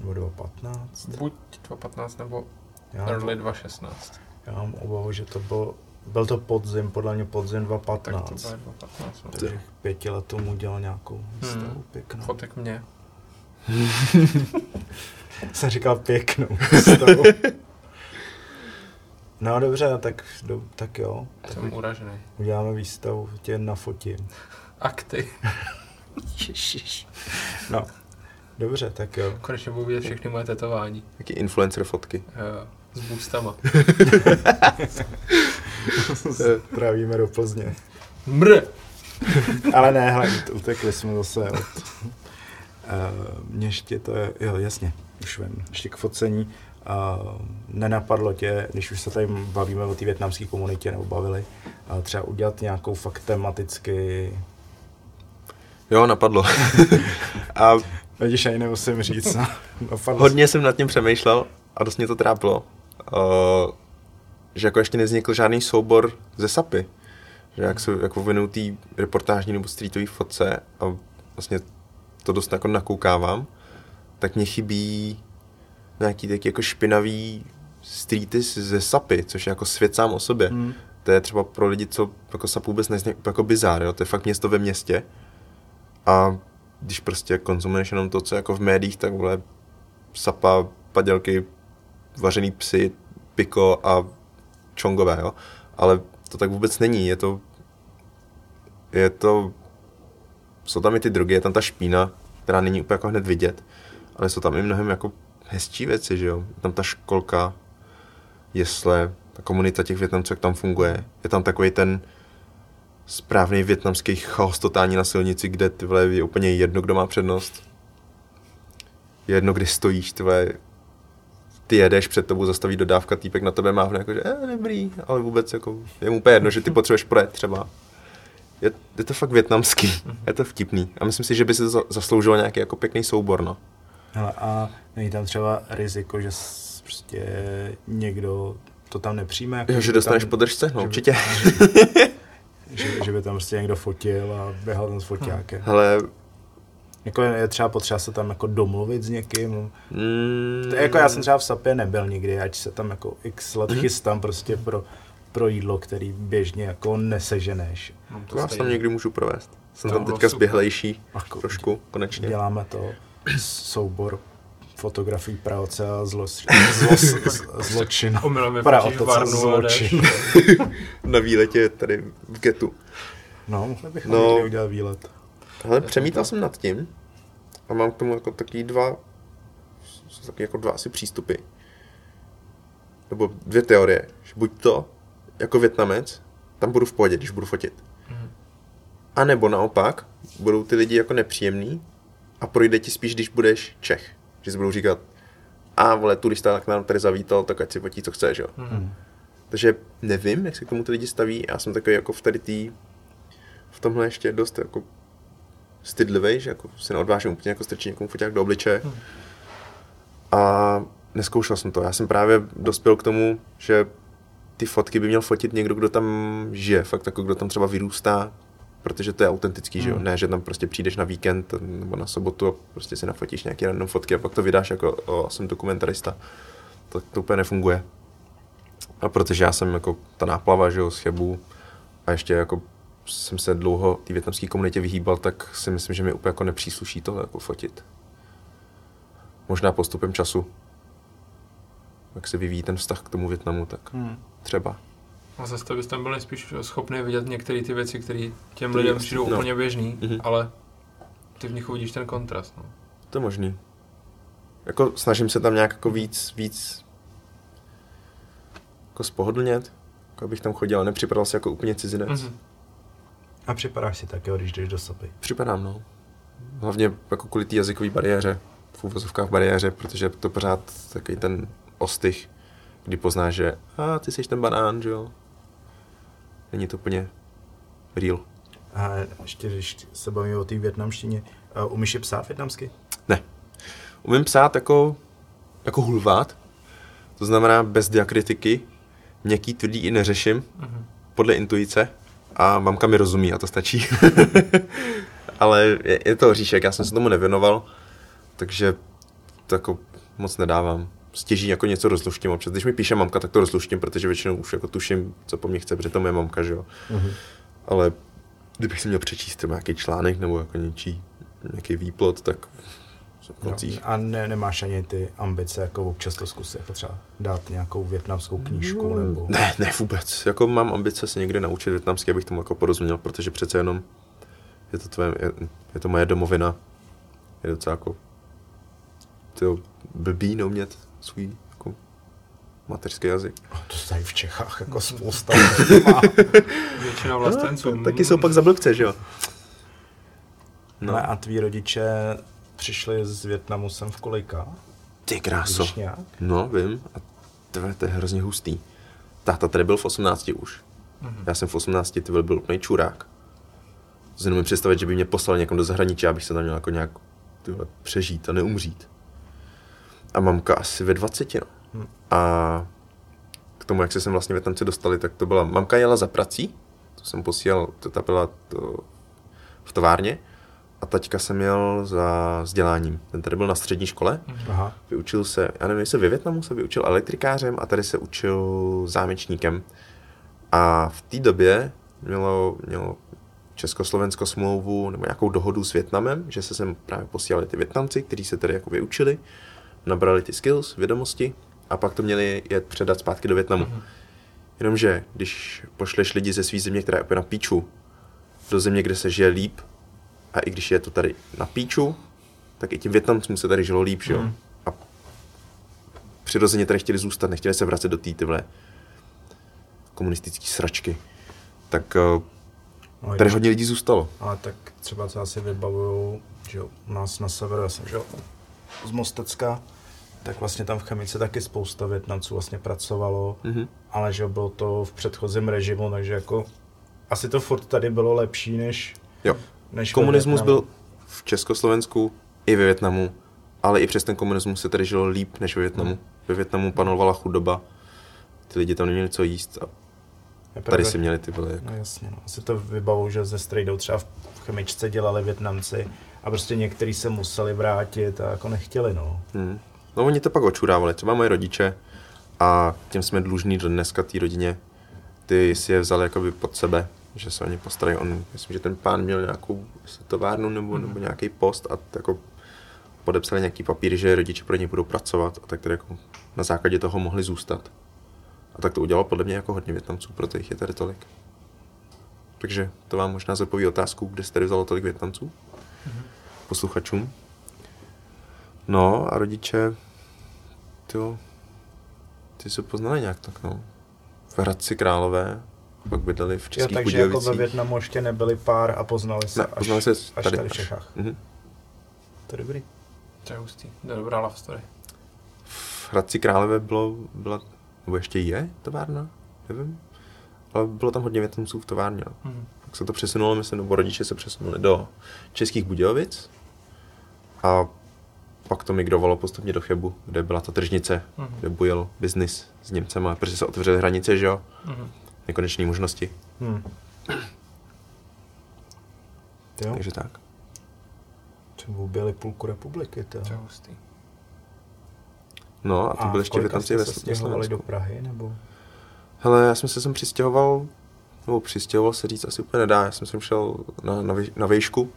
Nebo 2015. Buď 2015 nebo Já, early 2016. já mám obavu, že to bylo, byl to podzim, podle mě podzim Tak to 2015. bylo 2015. No. Takže pěti letům udělal nějakou výstavu Hmm. pěknou. Fotek mě. Jsem říkal pěknou výstavu. No dobře, tak, do, tak jo. Jsem uražený. Uděláme výstavu, tě nafotím. Akty. Ježiš. No, dobře, tak jo. Konečně budu vidět všechny moje tetování. Taky influencer fotky. Jo, s boostama. Trávíme do Plzně. Mr! Ale ne, hele, utekli jsme zase od uh, mě ještě to je, jo, jasně, už vím, ještě k focení. Uh, nenapadlo tě, když už se tady bavíme o té větnamské komunitě, nebo bavili, uh, třeba udělat nějakou fakt tematicky, Jo, napadlo. a vidíš, ani nemusím říct, no, napadlo hodně jsem nad tím přemýšlel a dost mě to trápilo. Uh, že jako ještě nevznikl žádný soubor ze SAPy. Že jak se jako věnuju té reportážní nebo streetové fotce a vlastně to dost jako nakoukávám, tak mě chybí nějaký taky jako špinavý streety ze SAPy, což je jako svět sám o sobě. Hmm. To je třeba pro lidi, co jako SAP vůbec nezní jako bizár, jo? to je fakt město ve městě. A když prostě konzumuješ jenom to, co jako v médiích, tak vole sapa, padělky, vařený psy, piko a čongové, jo. Ale to tak vůbec není, je to je to jsou tam i ty drogy, je tam ta špína, která není úplně jako hned vidět, ale jsou tam i mnohem jako hezčí věci, že jo. Je tam ta školka, jesle, ta komunita těch Větnamců, jak tam funguje. Je tam takový ten správný větnamský chaos totální na silnici, kde ty vole, je úplně jedno, kdo má přednost. Je jedno, kdy stojíš, ty vole, ty jedeš před tebou, zastaví dodávka, týpek na tebe mávne, jako, že eh, dobrý, ale vůbec jako, je mu úplně jedno, že ty potřebuješ projet třeba. Je, je to fakt větnamský, je to vtipný. A myslím si, že by se to za- zasloužilo nějaký jako pěkný soubor, no. Hele, a není tam třeba riziko, že prostě někdo to tam nepřijme? Jako, Jo, že dostaneš tam, podržce, no že určitě. Že, že by tam prostě někdo fotil a běhal tam s foťákem. Hele, Jako je třeba potřeba se tam jako domluvit s někým. mm, To je jako já jsem třeba v SAPě nebyl nikdy, ať se tam jako x let Mhm. chystám prostě pro, pro jídlo, který běžně jako neseženeš. Mám to vás tam někdy můžu provést. Jsem No, tam teďka super. zběhlejší, trošku, konečně. Děláme to soubor fotografií praoce a zlo, zlo, zlo, varnu a zločin. Na výletě tady v getu. No, mohli bychom No. udělat výlet. Ale přemítal jsem nad tím a mám k tomu jako taky dva, taky jako dva asi přístupy. Nebo dvě teorie. Že buď to, jako Větnamec, tam budu v pohodě, když budu fotit. Mhm. A nebo naopak, budou ty lidi jako nepříjemný a projde ti spíš, když budeš Čech. Že si budou říkat, a vole, turista k nám tady zavítal, tak ať si fotí, co chceš, jo. Mhm. Takže nevím, jak se k tomu ty lidi staví. Já jsem takový jako v tady tý, v tomhle ještě dost jako stydlivý, že jako se neodvážím úplně jako strčit někomu foťák do obličeje. Hmm. A neskoušel jsem to. Já jsem právě dospěl k tomu, že ty fotky by měl fotit někdo, kdo tam žije, fakt jako kdo tam třeba vyrůstá, protože to je autentický, že jo? Hmm. Ne, že tam prostě přijdeš na víkend nebo na sobotu a prostě si nafotíš nějaké random fotky a pak to vydáš jako o, jsem dokumentarista. To, to úplně nefunguje. A protože já jsem jako ta náplava, že jo, z Chebu a ještě jako jsem se dlouho té větnamské komunitě vyhýbal, tak si myslím, že mi úplně jako nepřísluší to jako fotit. Možná postupem času. Jak se vyvíjí ten vztah k tomu Větnamu, tak Hmm. třeba. A zase to bys tam byl spíš schopný vidět některé ty věci, které těm Který lidem přijdou no. úplně běžný, Mhm. ale ty v nich uvidíš ten kontrast. No. To je možný. Jako snažím se tam nějak jako víc, víc jako spohodlnět, jako abych tam chodil a nepřipadal si jako úplně cizinec. Mm-hmm. Mhm. A připadáš si tak, jo, když jdeš do SAPy. Připadám, no. Hlavně jako kvůli té jazykové bariéře, v úvozovkách bariéře, protože to pořád takový ten ostych, kdy poznáš, že a ty jsi ten banán, že jo. Není to úplně real. A ještě, když se bavíme o té větnamštině, umíš je psát větnamsky? Ne. Umím psát jako, jako hulvát, to znamená bez diakritiky, měkký, tvrdý i neřeším, mm-hmm. podle intuice a mamka mi rozumí a to stačí. Ale je, je to hříšek, já jsem se tomu nevěnoval, takže to jako moc nedávám. Stěží jako něco rozluštím občas. Když mi píše mamka, tak to rozluštím, protože většinou už jako tuším, co po mně chce, protože to je mamka, že jo. Mm-hmm. Ale kdybych si měl přečíst třeba nějaký článek nebo jako něčí, nějaký výplot, tak No, a ne, nemáš ani ty ambice, jako občas to zkusit, jako třeba dát nějakou větnamskou knížku, no, nebo... Ne, ne vůbec. Jako mám ambice se někde naučit větnamsky, abych tomu jako porozuměl, protože přece jenom je to, tvoje, je, je to moje domovina. Je docela jako tyjo, blbý neumět svůj jako mateřský jazyk. To se tady v Čechách jako spousta Většina vlastenců. No, taky jsou pak zablbce, že jo? No. no. a tví rodiče přišli z Větnamu sem v kolika? Ty kráso. No, vím. A to, to je hrozně hustý. Táta tady byl v 18 už. Mm-hmm. Já jsem v 18 ty byl úplný čurák. To si představit, že by mě poslal někam do zahraničí, abych se tam měl jako nějak tyhle, přežít a neumřít. A mamka asi ve 20, no. Hmm. A k tomu, jak se sem vlastně Větnamci dostali, tak to byla, mamka jela za prací, to jsem posílal, to ta byla to, v továrně, a taťka jsem měl za vzděláním. Ten tady byl na střední škole, Aha. vyučil se, já nevím, jestli ve Větnamu se vyučil elektrikářem a tady se učil zámečníkem. A v té době mělo, mělo Československo smlouvu nebo nějakou dohodu s Větnamem, že se sem právě posílali ty Větnamci, kteří se tady jako vyučili, nabrali ty skills, vědomosti a pak to měli jet předat zpátky do Větnamu. Mm-hmm. Jenomže když pošleš lidi ze své země, která je opět na píču, do země, kde se žije líp, a i když je to tady na píču, tak i tím Větnamcům se tady žilo líp, že jo? Mm. A přirozeně tady chtěli zůstat, nechtěli se vracet do té tyhle komunistické sračky. Tak no, tady hodně lidí zůstalo. Ale tak třeba co asi vybavuju, že u nás na severu, já jsem že z Mostecka, tak vlastně tam v chemice taky spousta Větnamců vlastně pracovalo, mm-hmm. ale že bylo to v předchozím režimu, takže jako asi to furt tady bylo lepší než jo. Než Komunismus byl v Československu i ve Větnamu, ale i přes ten komunismus se tady žilo líp než ve Větnamu. Ve Větnamu panovala chudoba, ty lidi tam neměli co jíst a tady si měli ty byly. Jako. No jasně, no. Asi to vybavou, že ze strejdou třeba v chemičce dělali Větnamci a prostě někteří se museli vrátit a jako nechtěli, no. Hmm. No oni to pak očurávali, třeba moje rodiče a tím jsme dlužní do dneska té rodině. Ty si je vzali jakoby pod sebe, že se o ně postarají. On, myslím, že ten pán měl nějakou továrnu nebo, mm. nebo nějaký post a jako podepsali nějaký papír, že rodiče pro ně budou pracovat a tak tedy jako na základě toho mohli zůstat. A tak to udělalo podle mě jako hodně Větnamců, proto jich je tady tolik. Takže to vám možná zodpoví otázku, kde jste vzalo tolik Větnamců? Mm-hmm. Posluchačům. No a rodiče, ty, ty se poznali nějak tak, no. V Hradci Králové, pak bydleli v Českých jo, takže jako ve Větnamu ještě nebyli pár a poznali se, ne, až, poznali se až tady, tady v Čechách. Mm-hmm. To je dobrý. To je hustý, to je dobrá love story. V Hradci Králové bylo, byla, nebo ještě je továrna, nevím, ale bylo tam hodně Větnamců v továrně. Mm-hmm. Tak se to přesunulo, myslím, nebo rodiče se přesunuli do Českých Budějovic a pak to migrovalo postupně do Chebu, kde byla ta tržnice, mm-hmm. kde bujel biznis s Němcema, protože se otevřely hranice, že jo? Mm-hmm nekonečné možnosti. Jo. Takže tak. Třeba byli půlku republiky, to je No a to byly ještě Větnamci ve stěhovali do Prahy, nebo? Hele, já jsem se sem přistěhoval, nebo přistěhoval se říct asi úplně nedá, já jsem sem šel na, na, na vejšku,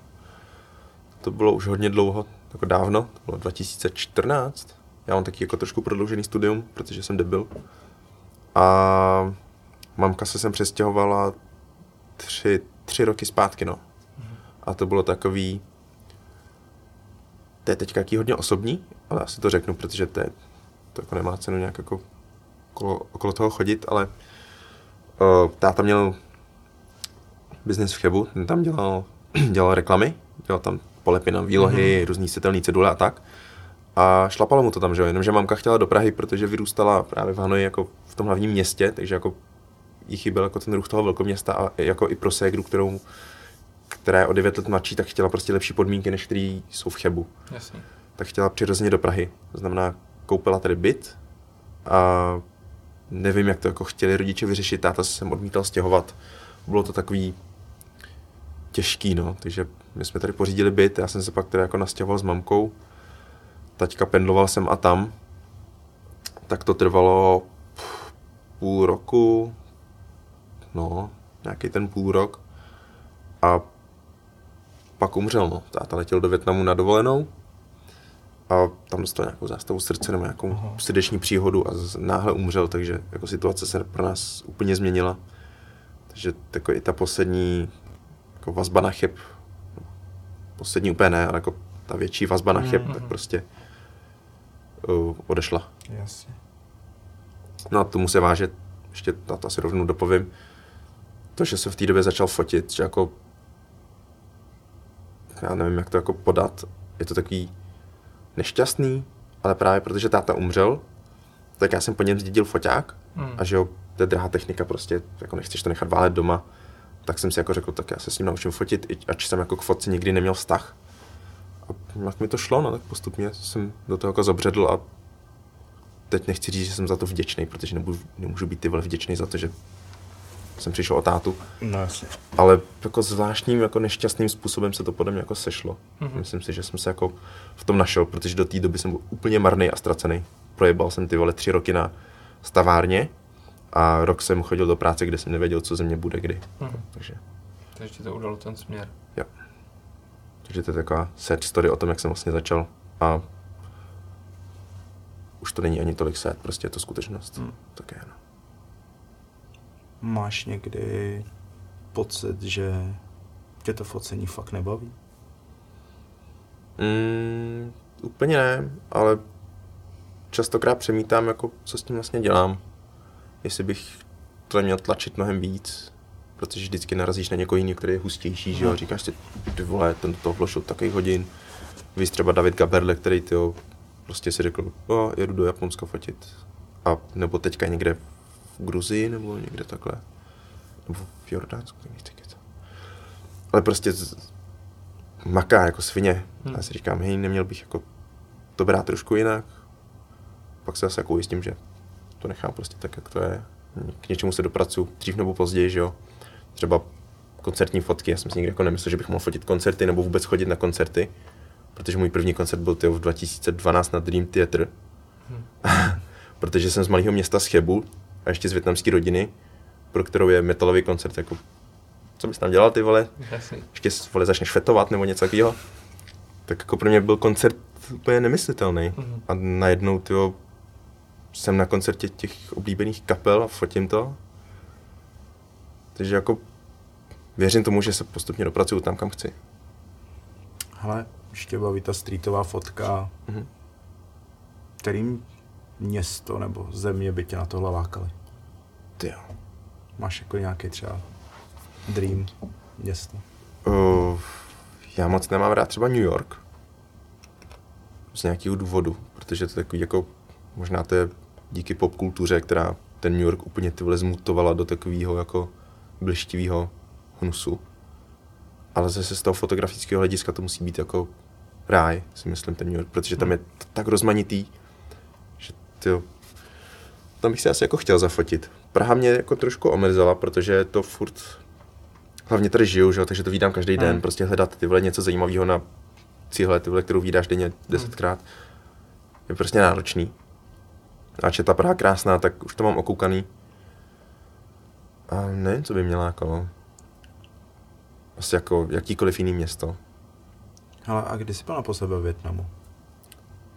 to bylo už hodně dlouho, jako dávno, to bylo 2014, já mám taky jako trošku prodloužený studium, protože jsem debil. A mamka se sem přestěhovala tři, tři roky zpátky, no. A to bylo takový, to je teď jaký hodně osobní, ale asi to řeknu, protože to, je, to jako nemá cenu nějak jako okolo, okolo toho chodit, ale uh, táta měl biznis v Chebu, ten tam dělal, dělal reklamy, dělal tam polepy na výlohy, mm-hmm. různý světelný cedule a tak. A šlapalo mu to tam, že jo, jenomže mamka chtěla do Prahy, protože vyrůstala právě v Hanoji jako v tom hlavním městě, takže jako jí chyběl jako ten ruch toho velkoměsta a jako i pro ségru, kterou, která je o 9 let mladší, tak chtěla prostě lepší podmínky, než které jsou v Chebu. Jasně. Tak chtěla přirozeně do Prahy. To znamená, koupila tady byt a nevím, jak to jako chtěli rodiče vyřešit, táta se sem odmítal stěhovat. Bylo to takový těžký, no, takže my jsme tady pořídili byt, já jsem se pak teda jako nastěhoval s mamkou, taťka pendloval sem a tam, tak to trvalo půl roku, no, nějaký ten půl rok. A pak umřel, no. Táta letěl do Větnamu na dovolenou a tam dostal nějakou zástavu srdce nebo nějakou Aha. srdeční příhodu a náhle umřel, takže jako situace se pro nás úplně změnila. Takže jako i ta poslední jako vazba na chyb, poslední úplně ne, ale jako ta větší vazba na chyb, mm-hmm. tak mhm. prostě uh, odešla. Jasně. No a tomu se váže, ještě na to asi rovnou dopovím, to, že se v té době začal fotit, že jako já nevím, jak to jako podat, je to takový nešťastný, ale právě protože táta umřel, tak já jsem po něm zdědil foťák hmm. a že jo, to je drahá technika prostě, jako nechceš to nechat válet doma, tak jsem si jako řekl, tak já se s ním naučím fotit, ač jsem jako k fotce nikdy neměl vztah. A jak mi to šlo, no tak postupně jsem do toho jako zabředl a teď nechci říct, že jsem za to vděčný, protože nebudu, nemůžu být ty vole vděčný za to, že jsem přišel o tátu. No jasně. Ale jako zvláštním, jako nešťastným způsobem se to podle mě jako sešlo. Mm-hmm. Myslím si, že jsem se jako v tom našel, protože do té doby jsem byl úplně marný a ztracený. Projebal jsem ty vole tři roky na stavárně a rok jsem chodil do práce, kde jsem nevěděl, co ze mě bude kdy. Mm-hmm. Takže. Takže ti to udalo ten směr. Jo. Takže to je taková sad story o tom, jak jsem vlastně začal a už to není ani tolik set, prostě je to skutečnost. Mm. Tak je, no. Máš někdy pocit, že tě to focení fakt nebaví? Mm, úplně ne, ale častokrát přemítám, jako, co s tím vlastně dělám. Jestli bych to měl tlačit mnohem víc, protože vždycky narazíš na někoho jiného, který je hustější, že jo, říkáš si, ty vole, ten do toho vložil takových hodin. Víš třeba David Gaberle, který ty prostě si řekl, o, jedu do Japonska fotit. A nebo teďka někde v Gruzii nebo někde takhle. Nebo v Jordánsku, nechci kecat. Ale prostě z, maká jako svině. Hmm. Já si říkám, hej, neměl bych jako to brát trošku jinak. Pak se zase jako ujistím, že to nechám prostě tak, jak to je. K něčemu se dopracuju dřív nebo později, že jo. Třeba koncertní fotky, já jsem si nikdy jako nemyslel, že bych mohl fotit koncerty nebo vůbec chodit na koncerty, protože můj první koncert byl tyjo, v 2012 na Dream Theater. Hmm. protože jsem z malého města z Chebu, a ještě z větnamské rodiny, pro kterou je metalový koncert, jako co bys tam dělal ty vole? Jasný. Ještě vole začneš fetovat nebo něco takového. Tak jako pro mě byl koncert úplně nemyslitelný. Mm-hmm. A najednou tyjo, jsem na koncertě těch oblíbených kapel a fotím to. Takže jako věřím tomu, že se postupně dopracuju tam, kam chci. Hele, ještě baví ta streetová fotka. Mm-hmm. Kterým město nebo země by tě na tohle lákaly? Ty jo. Máš jako nějaký třeba dream město? Uh, já moc nemám rád třeba New York. Z nějakého důvodu, protože to je takový jako, možná to je díky popkultuře, která ten New York úplně tyhle zmutovala do takového jako blištivého hnusu. Ale zase z toho fotografického hlediska to musí být jako ráj, si myslím, ten New York, protože tam je tak rozmanitý, tyjo, tam bych si asi jako chtěl zafotit. Praha mě jako trošku omrzela, protože to furt, hlavně tady žiju, že? takže to vídám každý den, hmm. prostě hledat ty vole něco zajímavého na cíhle, ty vole, kterou vídáš denně desetkrát, hmm. je prostě náročný. Ač je ta Praha krásná, tak už to mám okoukaný. A nevím, co by měla jako... Asi jako jakýkoliv jiný město. Ale a kdy jsi byl po sebe v Větnamu?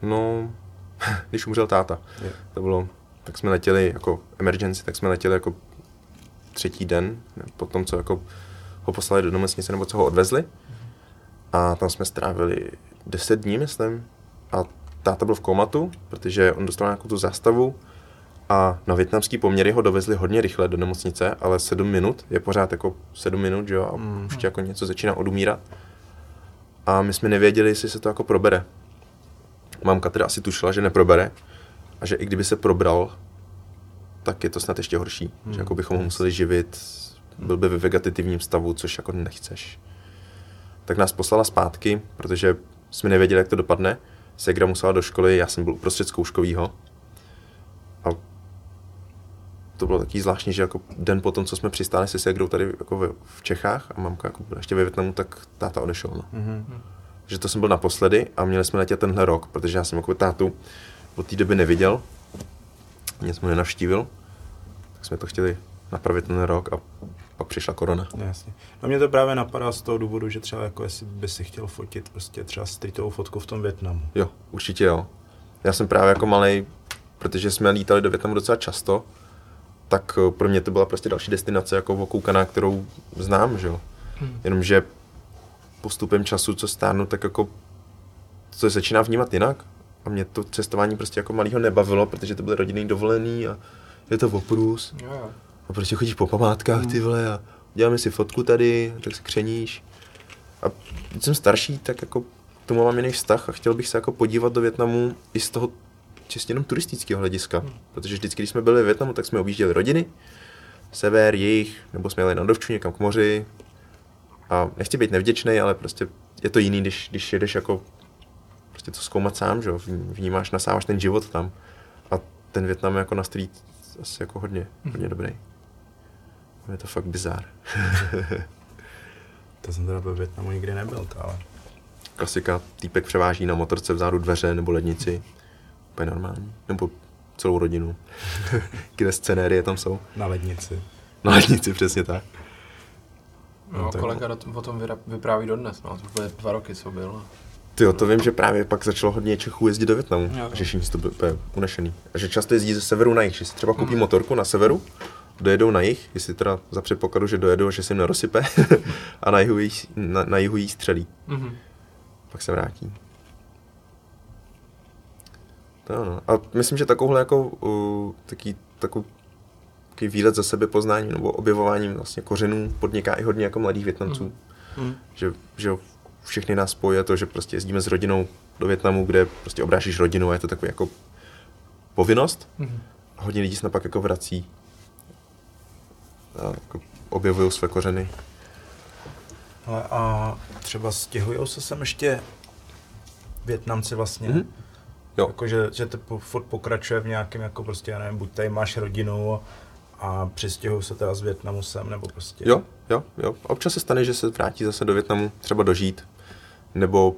No, když umřel táta. Je. To bylo, tak jsme letěli jako emergency, tak jsme letěli jako třetí den, po tom, co jako ho poslali do nemocnice, nebo co ho odvezli. A tam jsme strávili 10 dní, myslím. A táta byl v komatu, protože on dostal nějakou tu zástavu a na větnamský poměry ho dovezli hodně rychle do nemocnice, ale 7 minut je pořád jako 7 minut, jo, a mm. už jako něco začíná odumírat. A my jsme nevěděli, jestli se to jako probere mamka teda asi tušila, že neprobere a že i kdyby se probral, tak je to snad ještě horší. Hmm. Že jako bychom ho museli živit, byl by ve vegetativním stavu, což jako nechceš. Tak nás poslala zpátky, protože jsme nevěděli, jak to dopadne. Segra musela do školy, já jsem byl uprostřed zkouškovýho. A to bylo taky zvláštní, že jako den potom, co jsme přistáli se Segrou tady jako v, v Čechách a mamka jako byla ještě ve Větnamu, tak táta odešel. No. Mm-hmm. Že to jsem byl naposledy a měli jsme letět tenhle rok, protože já jsem jako tátu od té doby neviděl, mě jsme nenavštívil, tak jsme to chtěli napravit ten rok a pak přišla korona. Jasně. No mě to právě napadá z toho důvodu, že třeba jako jestli by si chtěl fotit prostě třeba streetovou fotku v tom Větnamu. Jo, určitě jo. Já jsem právě jako malý, protože jsme lítali do Větnamu docela často, tak eh, pro mě to byla prostě další destinace jako okoukaná, kterou znám, že jo. Hmm. Jenomže postupem času, co stárnu, tak jako to začíná vnímat jinak. A mě to cestování prostě jako malýho nebavilo, protože to byly rodinný dovolený a je to oprus. A prostě chodíš po památkách, ty vole, a děláme si fotku tady, tak se křeníš. A když jsem starší, tak jako k tomu mám jiný vztah a chtěl bych se jako podívat do Větnamu i z toho čistě jenom turistického hlediska. Hmm. Protože vždycky, když jsme byli v Větnamu, tak jsme objížděli rodiny, sever, jich, nebo jsme jeli na dovču někam k moři. A nechci být nevděčný, ale prostě je to jiný, když, když jedeš jako prostě to zkoumat sám, že vnímáš, nasáváš ten život tam. A ten Větnam je jako na street asi jako hodně, hmm. hodně dobrý. Je to fakt bizár. to jsem teda ve Větnamu nikdy nebyl, to ale... Klasika, týpek převáží na motorce vzadu dveře nebo lednici úplně normální. Nebo celou rodinu. Kde scenérie tam jsou. Na lednici. Na lednici, přesně tak. No, no kolega do, o tom vypráví dodnes, no, to bude dva roky, co byl. Ty jo, to vím, že právě pak začalo hodně Čechů jezdit do Větnamu. Jo, že všichni to bylo unešený. A že často jezdí ze severu na jih, že si třeba koupí mm. motorku na severu, dojedou na jih, jestli teda za předpokladu, že dojedou, že se jim nerosype, a na jihu jí, na, na jihu jí střelí. Mm-hmm. Pak se vrátí. To ano. A myslím, že takovouhle jako uh, taký, takový, takový výlet za sebe poznáním nebo objevováním vlastně kořenů podniká i hodně jako mladých Větnamců. Mm. Mm. Že, že všechny nás spojí to, že prostě jezdíme s rodinou do Větnamu, kde prostě obrážíš rodinu a je to takový jako povinnost. Mm. A hodně lidí se pak jako vrací a jako objevují své kořeny. Ale a třeba stěhují se sem ještě Větnamci vlastně? Mm-hmm Jo. Jako, že, že to furt pokračuje v nějakém, jako prostě, já nevím, buď tady máš rodinu a přistěhují se teda z Větnamu sem, nebo prostě... Jo, jo, jo. Občas se stane, že se vrátí zase do Větnamu, třeba dožít, nebo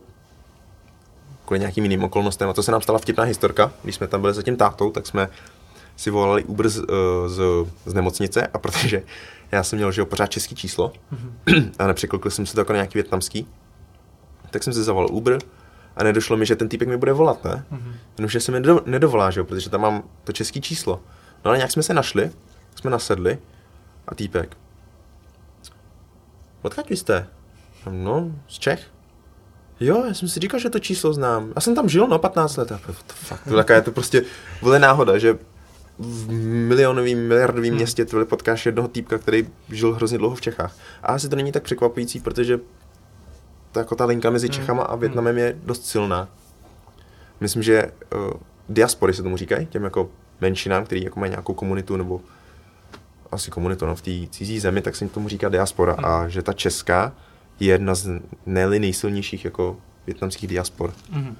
kvůli nějakým jiným okolnostem. A to se nám stala vtipná historka. Když jsme tam byli za tím tátou, tak jsme si volali Uber z, eh, z, z nemocnice a protože já jsem měl že jo, pořád český číslo mm-hmm. a nepřeklopil jsem se to jako nějaký větnamský, tak jsem si zavolal Uber a nedošlo mi, že ten týpek mi bude volat, ne? Mm-hmm. Jenomže se mi nedovolá, že jo, protože tam mám to české číslo. No ale nějak jsme se našli, jsme nasedli a týpek. Odkud jste? No, z Čech. Jo, já jsem si říkal, že to číslo znám. Já jsem tam žil, no, 15 let. A fakt, to taká je to prostě, vole náhoda, že v milionovém, miliardovém hmm. městě tvrdě potkáš jednoho týpka, který žil hrozně dlouho v Čechách. A asi to není tak překvapující, protože ta, jako ta linka mezi hmm. Čechama a Větnamem je dost silná. Myslím, že uh, diaspory se tomu říkají, těm jako menšinám, který jako mají nějakou komunitu nebo asi komunitu no, v té cizí zemi, tak se jim tomu říká diaspora. Hmm. A že ta česká je jedna z ne nejsilnějších jako větnamských diaspor. Hmm.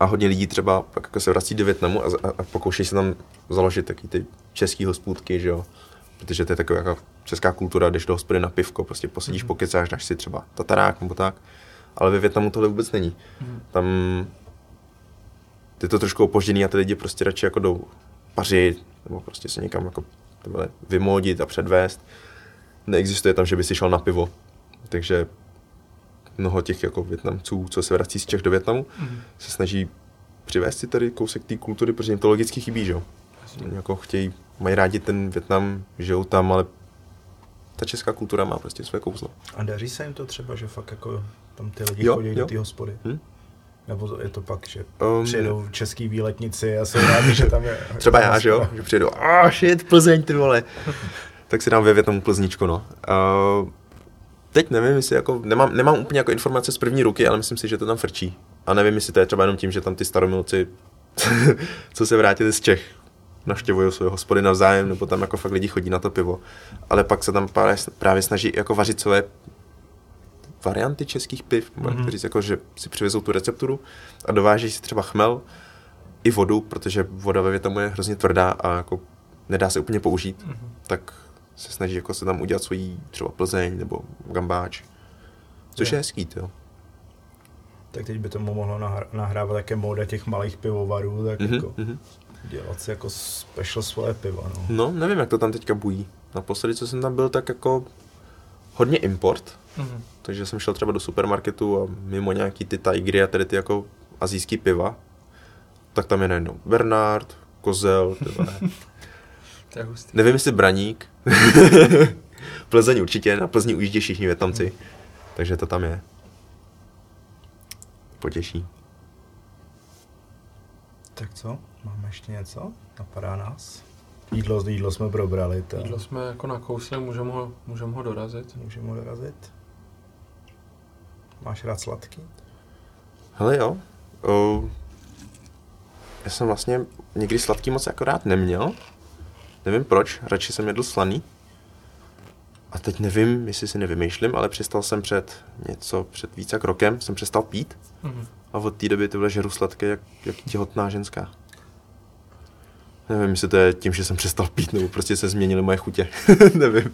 A hodně lidí třeba pak jako se vrací do Větnamu a, a, a pokouší se tam založit taky ty český hospůdky, že jo. Protože to je taková jako česká kultura, když do hospody na pivko, prostě posedíš, mm-hmm. pokecáš, dáš si třeba tatarák nebo tak. Ale ve Větnamu tohle vůbec není. Mm-hmm. Tam je to trošku opožděný a ty lidi prostě radši jako jdou pařit, nebo prostě se někam jako vymodit a předvést. Neexistuje tam, že by si šel na pivo. Takže mnoho těch jako Větnamců, co se vrací z Čech do Větnamu, mm-hmm. se snaží přivést si tady kousek té kultury, protože jim to logicky chybí, že jo. Jako chtějí, mají rádi ten Větnam, žijou tam, ale ta česká kultura má prostě své kouzlo. A daří se jim to třeba, že fakt jako tam ty lidi jo, chodí jo. do té hospody? Hm? Nebo je to pak, že um, přijedou český výletnici a jsou rádi, že tam je... Třeba já, že jo? Že přijedu, a oh, shit, Plzeň, ty vole. tak si dám ve Větnamu Plzničko, no. Uh, teď nevím, jestli jako, nemám, nemám úplně jako informace z první ruky, ale myslím si, že to tam frčí. A nevím, jestli to je třeba jenom tím, že tam ty staromilci, co se vrátili z Čech, navštěvují své hospody navzájem, nebo tam jako fakt lidi chodí na to pivo. Ale pak se tam právě, právě snaží jako vařit své varianty českých piv, mm-hmm. kteří jako, že si přivezou tu recepturu a dováží si třeba chmel i vodu, protože voda ve Větnamu je hrozně tvrdá a jako nedá se úplně použít, mm-hmm. tak se snaží jako se tam udělat svojí třeba Plzeň nebo Gambáč. Což je, je hezký, jo. Tak teď by tomu mohlo nahrávat také móda těch malých pivovarů, tak mm-hmm, jako mm-hmm. dělat si jako special svoje pivo, no. No, nevím, jak to tam teďka bují. Naposledy, co jsem tam byl, tak jako hodně import. Mm-hmm. Takže jsem šel třeba do supermarketu a mimo nějaký ty Tigry a tady ty jako azijský piva, tak tam je najednou Bernard, Kozel, to je hustý. Nevím, jestli Braník. Plzeň určitě, na Plzni ujíždí všichni Větnamci. Mm. Takže to tam je. Potěší. Tak co? Máme ještě něco? Napadá nás? Jídlo, jídlo jsme probrali. To... Jídlo jsme jako nakousli, můžeme ho, můžem ho dorazit. Můžeme ho dorazit. Máš rád sladký? Hele jo. O, já jsem vlastně někdy sladký moc jako rád neměl. Nevím proč, radši jsem jedl slaný. A teď nevím, jestli si nevymýšlím, ale přestal jsem před něco, před více jak rokem, jsem přestal pít. Mm-hmm. A od té doby tyhle žeru sladké, jak, jak těhotná ženská. Nevím, jestli to je tím, že jsem přestal pít, nebo prostě se změnily moje chutě. nevím.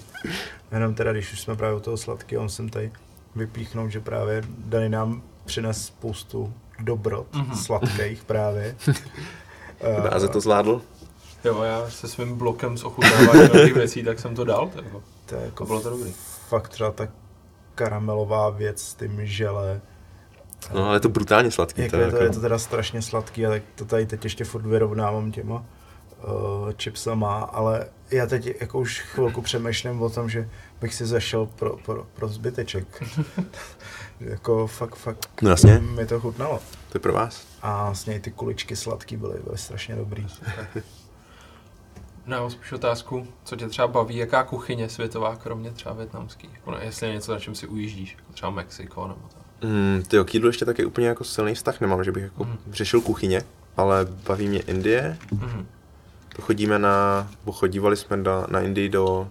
Jenom teda, když už jsme právě u toho sladkého, on jsem tady vypíchnout, že právě Dani nám přines spoustu dobrot mm-hmm. sladkých právě. Dáze to zvládl? Jo, já se svým blokem z ochutnávání těch věcí, tak jsem to dal. Tak to, je jako bylo to dobrý. Fakt třeba ta karamelová věc s tím žele. No, ale je to brutálně sladký. Jako je, to, jako... je to teda strašně sladký, ale to tady teď ještě furt vyrovnávám těma uh, chipsama, ale já teď jako už chvilku přemýšlím o tom, že bych si zašel pro, pro, pro zbyteček. jako fakt, fakt no jasně. mi to chutnalo. To je pro vás. A vlastně i ty kuličky sladký byly, byly strašně dobrý. No, spíš otázku, co tě třeba baví, jaká kuchyně světová, kromě třeba větnamský? Jako, no, jestli je něco, na čem si ujíždíš, jako třeba Mexiko nebo to. Mm, ty k jídlu ještě taky úplně jako silný vztah nemám, že bych jako mm. řešil kuchyně, ale baví mě Indie. Mm. To chodíme na, bo chodívali jsme do, na Indii do,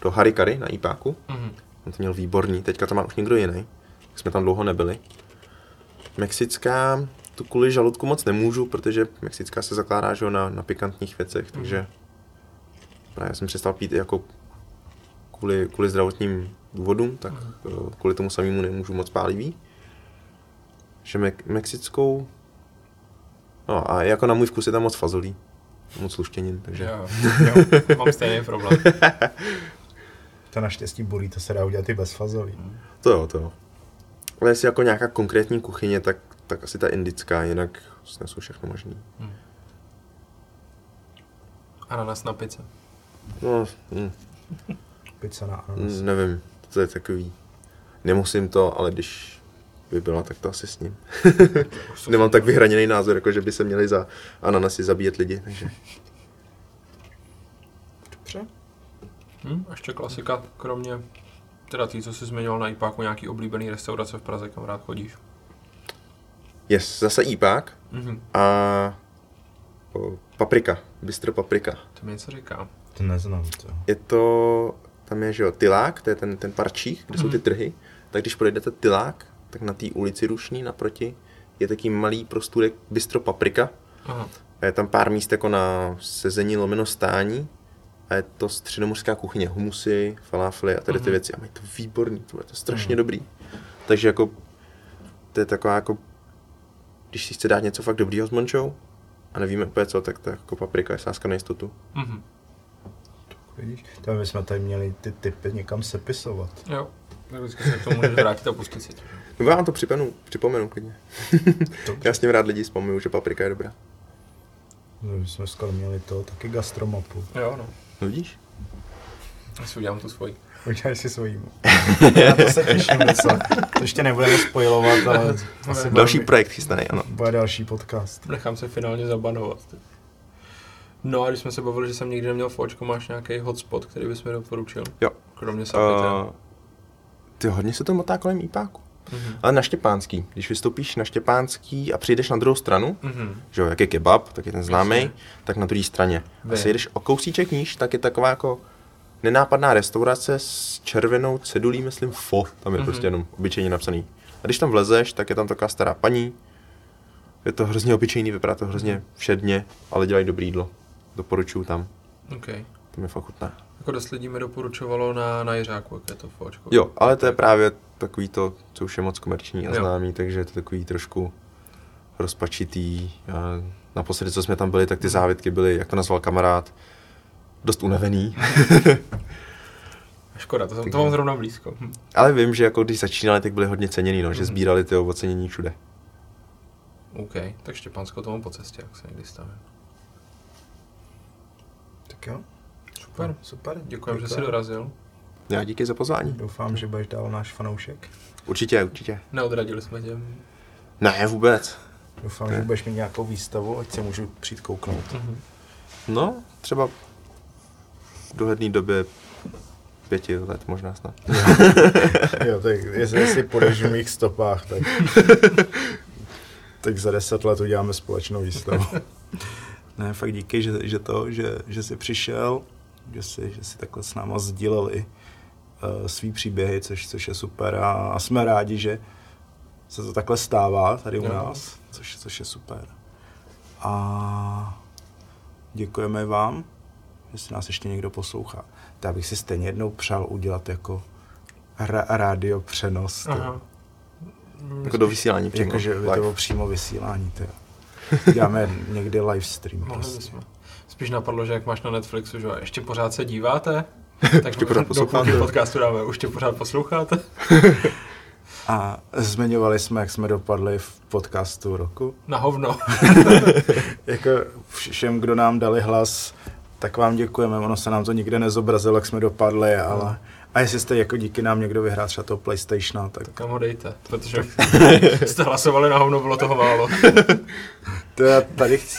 do Harikary na Ipáku. Mm. On to měl výborný, teďka to má už někdo jiný. Jsme tam dlouho nebyli. Mexická, tu kvůli žaludku moc nemůžu, protože mexická se zakládá že, na, na pikantních věcech, mm. takže já jsem přestal pít jako kvůli, kvůli zdravotním důvodům, tak uh, kvůli tomu samému nemůžu moc pálivý. Že me- mexickou, no a jako na můj vkus je tam moc fazolí, moc sluštěnin, takže... Jo, jo, mám stejný problém. to naštěstí bolí, to se dá udělat i bez fazolí. To jo, to jo. Ale jestli jako nějaká konkrétní kuchyně, tak, tak asi ta indická, jinak snesu všechno možný. Hmm. Ananas na pice. No, hm. Pizza na ananas. Nevím, to je takový. Nemusím to, ale když by byla, tak to asi s ním. Nemám tak vyhraněný názor, jako že by se měli za ananasy zabíjet lidi, takže... Dobře. Hm, ještě klasika, kromě teda ty, co jsi zmiňoval na IPáku, nějaký oblíbený restaurace v Praze, kam rád chodíš? Yes, zase IPák mm-hmm. a o, paprika, bistro paprika. To mi něco říká. To neznám. To. Je to, tam je, že jo, Tylák, to je ten, ten parčík, kde mm. jsou ty mhm. trhy, tak když projdete Tylák, tak na té ulici Rušní naproti je taký malý prostůrek Bistro Paprika. Aha. A je tam pár míst jako na sezení lomeno stání a je to středomořská kuchyně, humusy, falafely a tady ty mm. věci. A mají to výborný, to je to strašně mm. dobrý. Takže jako, to je taková jako, když si chce dát něco fakt dobrýho s Mončou a nevíme úplně co, tak to jako paprika je sázka na jistotu. Mm-hmm. Vidíš? To my jsme tady měli ty typy někam sepisovat. Jo, tak vždycky se k tomu můžeš vrátit a pustit si. No já vám to připomenu, připomenu klidně. já s ním rád lidi vzpomínám, že paprika je dobrá. No, my jsme skoro měli to, taky gastromapu. Jo, no. No vidíš? Já si udělám tu svoji. Udělej si svojí. Já to se těším. To ještě nebudeme spojovat, ale asi Další bude, projekt chystaný, ano. Bude další podcast. Nechám se finálně zabanovat. No a když jsme se bavili, že jsem nikdy neměl fočko, máš nějaký hotspot, který bys mi doporučil? Jo. Kromě Sapita. Uh, ty hodně se to motá kolem IPáku. Mm-hmm. Ale na Štěpánský. Když vystoupíš na Štěpánský a přijdeš na druhou stranu, mm-hmm. že jo, jak je kebab, tak je ten známý, tak na druhé straně. Vy. A si jdeš o kousíček níž, tak je taková jako nenápadná restaurace s červenou cedulí, myslím, FO. Tam je mm-hmm. prostě jenom obyčejně napsaný. A když tam vlezeš, tak je tam taková stará paní. Je to hrozně obyčejný, vypadá to hrozně všedně, ale dělají dobrý jídlo doporučuju tam. OK. To mi fakt chutná. Jako dost lidí mi doporučovalo na, na Jiřáku, jak je to fočko. Jo, ale to je právě takový to, co už je moc komerční a Jo. známý, takže je to takový trošku rozpačitý. A naposledy, co jsme tam byli, tak ty závětky byly, jak to nazval kamarád, dost unavený. Škoda, to, to mám zrovna blízko. Hm. Ale vím, že jako když začínali, tak byli hodně ceněný, no, že sbírali ty ocenění všude. OK, tak Štěpánsko to mám po cestě, jak se někdy stavím. Tak jo. Super, Super. děkujem, že jsi dorazil. Já díky za pozvání. Doufám, že budeš dál náš fanoušek. Určitě, určitě. Neodradili jsme tě. Ne, vůbec. Doufám, Ne. že budeš mít nějakou výstavu, ať se můžu přijít kouknout. Mhm. No, třeba v dohledné době pěti let možná snad. jo, tak jestli, jestli půjdeš v mých stopách, tak, tak za deset let uděláme společnou výstavu. ne, fakt díky, že, že to, že, že jsi přišel, že jsi, že jsi takhle s náma sdíleli uh, svý příběhy, což, což je super a, a jsme rádi, že se to takhle stává tady u nás, což, což je super. A děkujeme vám, že si nás ještě někdo poslouchá. Tak bych si stejně jednou přál udělat jako ra- rádio přenos. Aha. Jako do vysílání přímo. Jakože by to přímo vysílání. Tyjo. Děláme někdy live stream. Mohli Prostě. bychom. Spíš napadlo, že jak máš na Netflixu, že jo, ještě pořád se díváte, tak Ještě pořád do posloucháte. půlky podcastu dáme, už tě pořád posloucháte. A zmiňovali jsme, jak jsme dopadli v podcastu roku. Na hovno. Jako všem, kdo nám dali hlas, tak vám děkujeme. Ono se nám to nikde nezobrazilo, jak jsme dopadli, ale... A jestli jste jako díky nám někdo vyhrál třeba toho PlayStationa, tak Tak kam ho dejte, protože jste hlasovali na hovno, bylo toho málo. to já tady chci...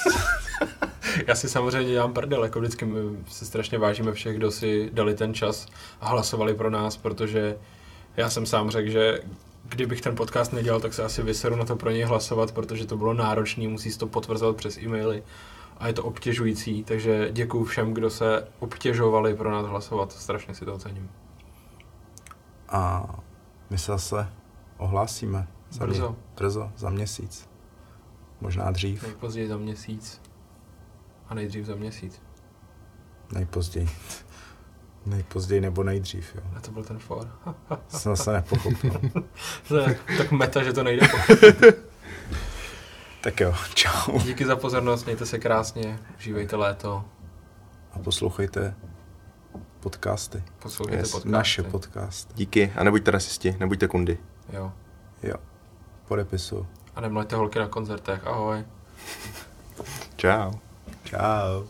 Já si samozřejmě dělám prdel, jako vždycky si strašně vážíme všech, kdo si dali ten čas a hlasovali pro nás, protože já jsem sám řekl, že kdybych ten podcast nedělal, tak se asi vyseru na to pro něj hlasovat, protože to bylo náročné, musí to potvrzovat přes e-maily a je to obtěžující, takže děkuji všem, kdo se obtěžovali pro nás hlasovat, strašně si to ocením. A my se zase ohlásíme. Za Brzo. Mě, brzo, za měsíc. Možná dřív, Nejpozději za měsíc a nejdřív za měsíc. nejpozději. Nejpozději nebo nejdřív, jo. A to byl ten for. Jsem se nepochopil. To je tak meta, že to nejde. tak jo, čau. Díky za pozornost, mějte se krásně, užívejte léto, A poslouchejte podcasty. poslouchejte Yes, podcasty. Naše podcasty. Díky a nebuďte rasisti, nebuďte kundy. Jo. Jo. Podepisu. A nemlejte holky na koncertech, ahoj. Čau. Ciao.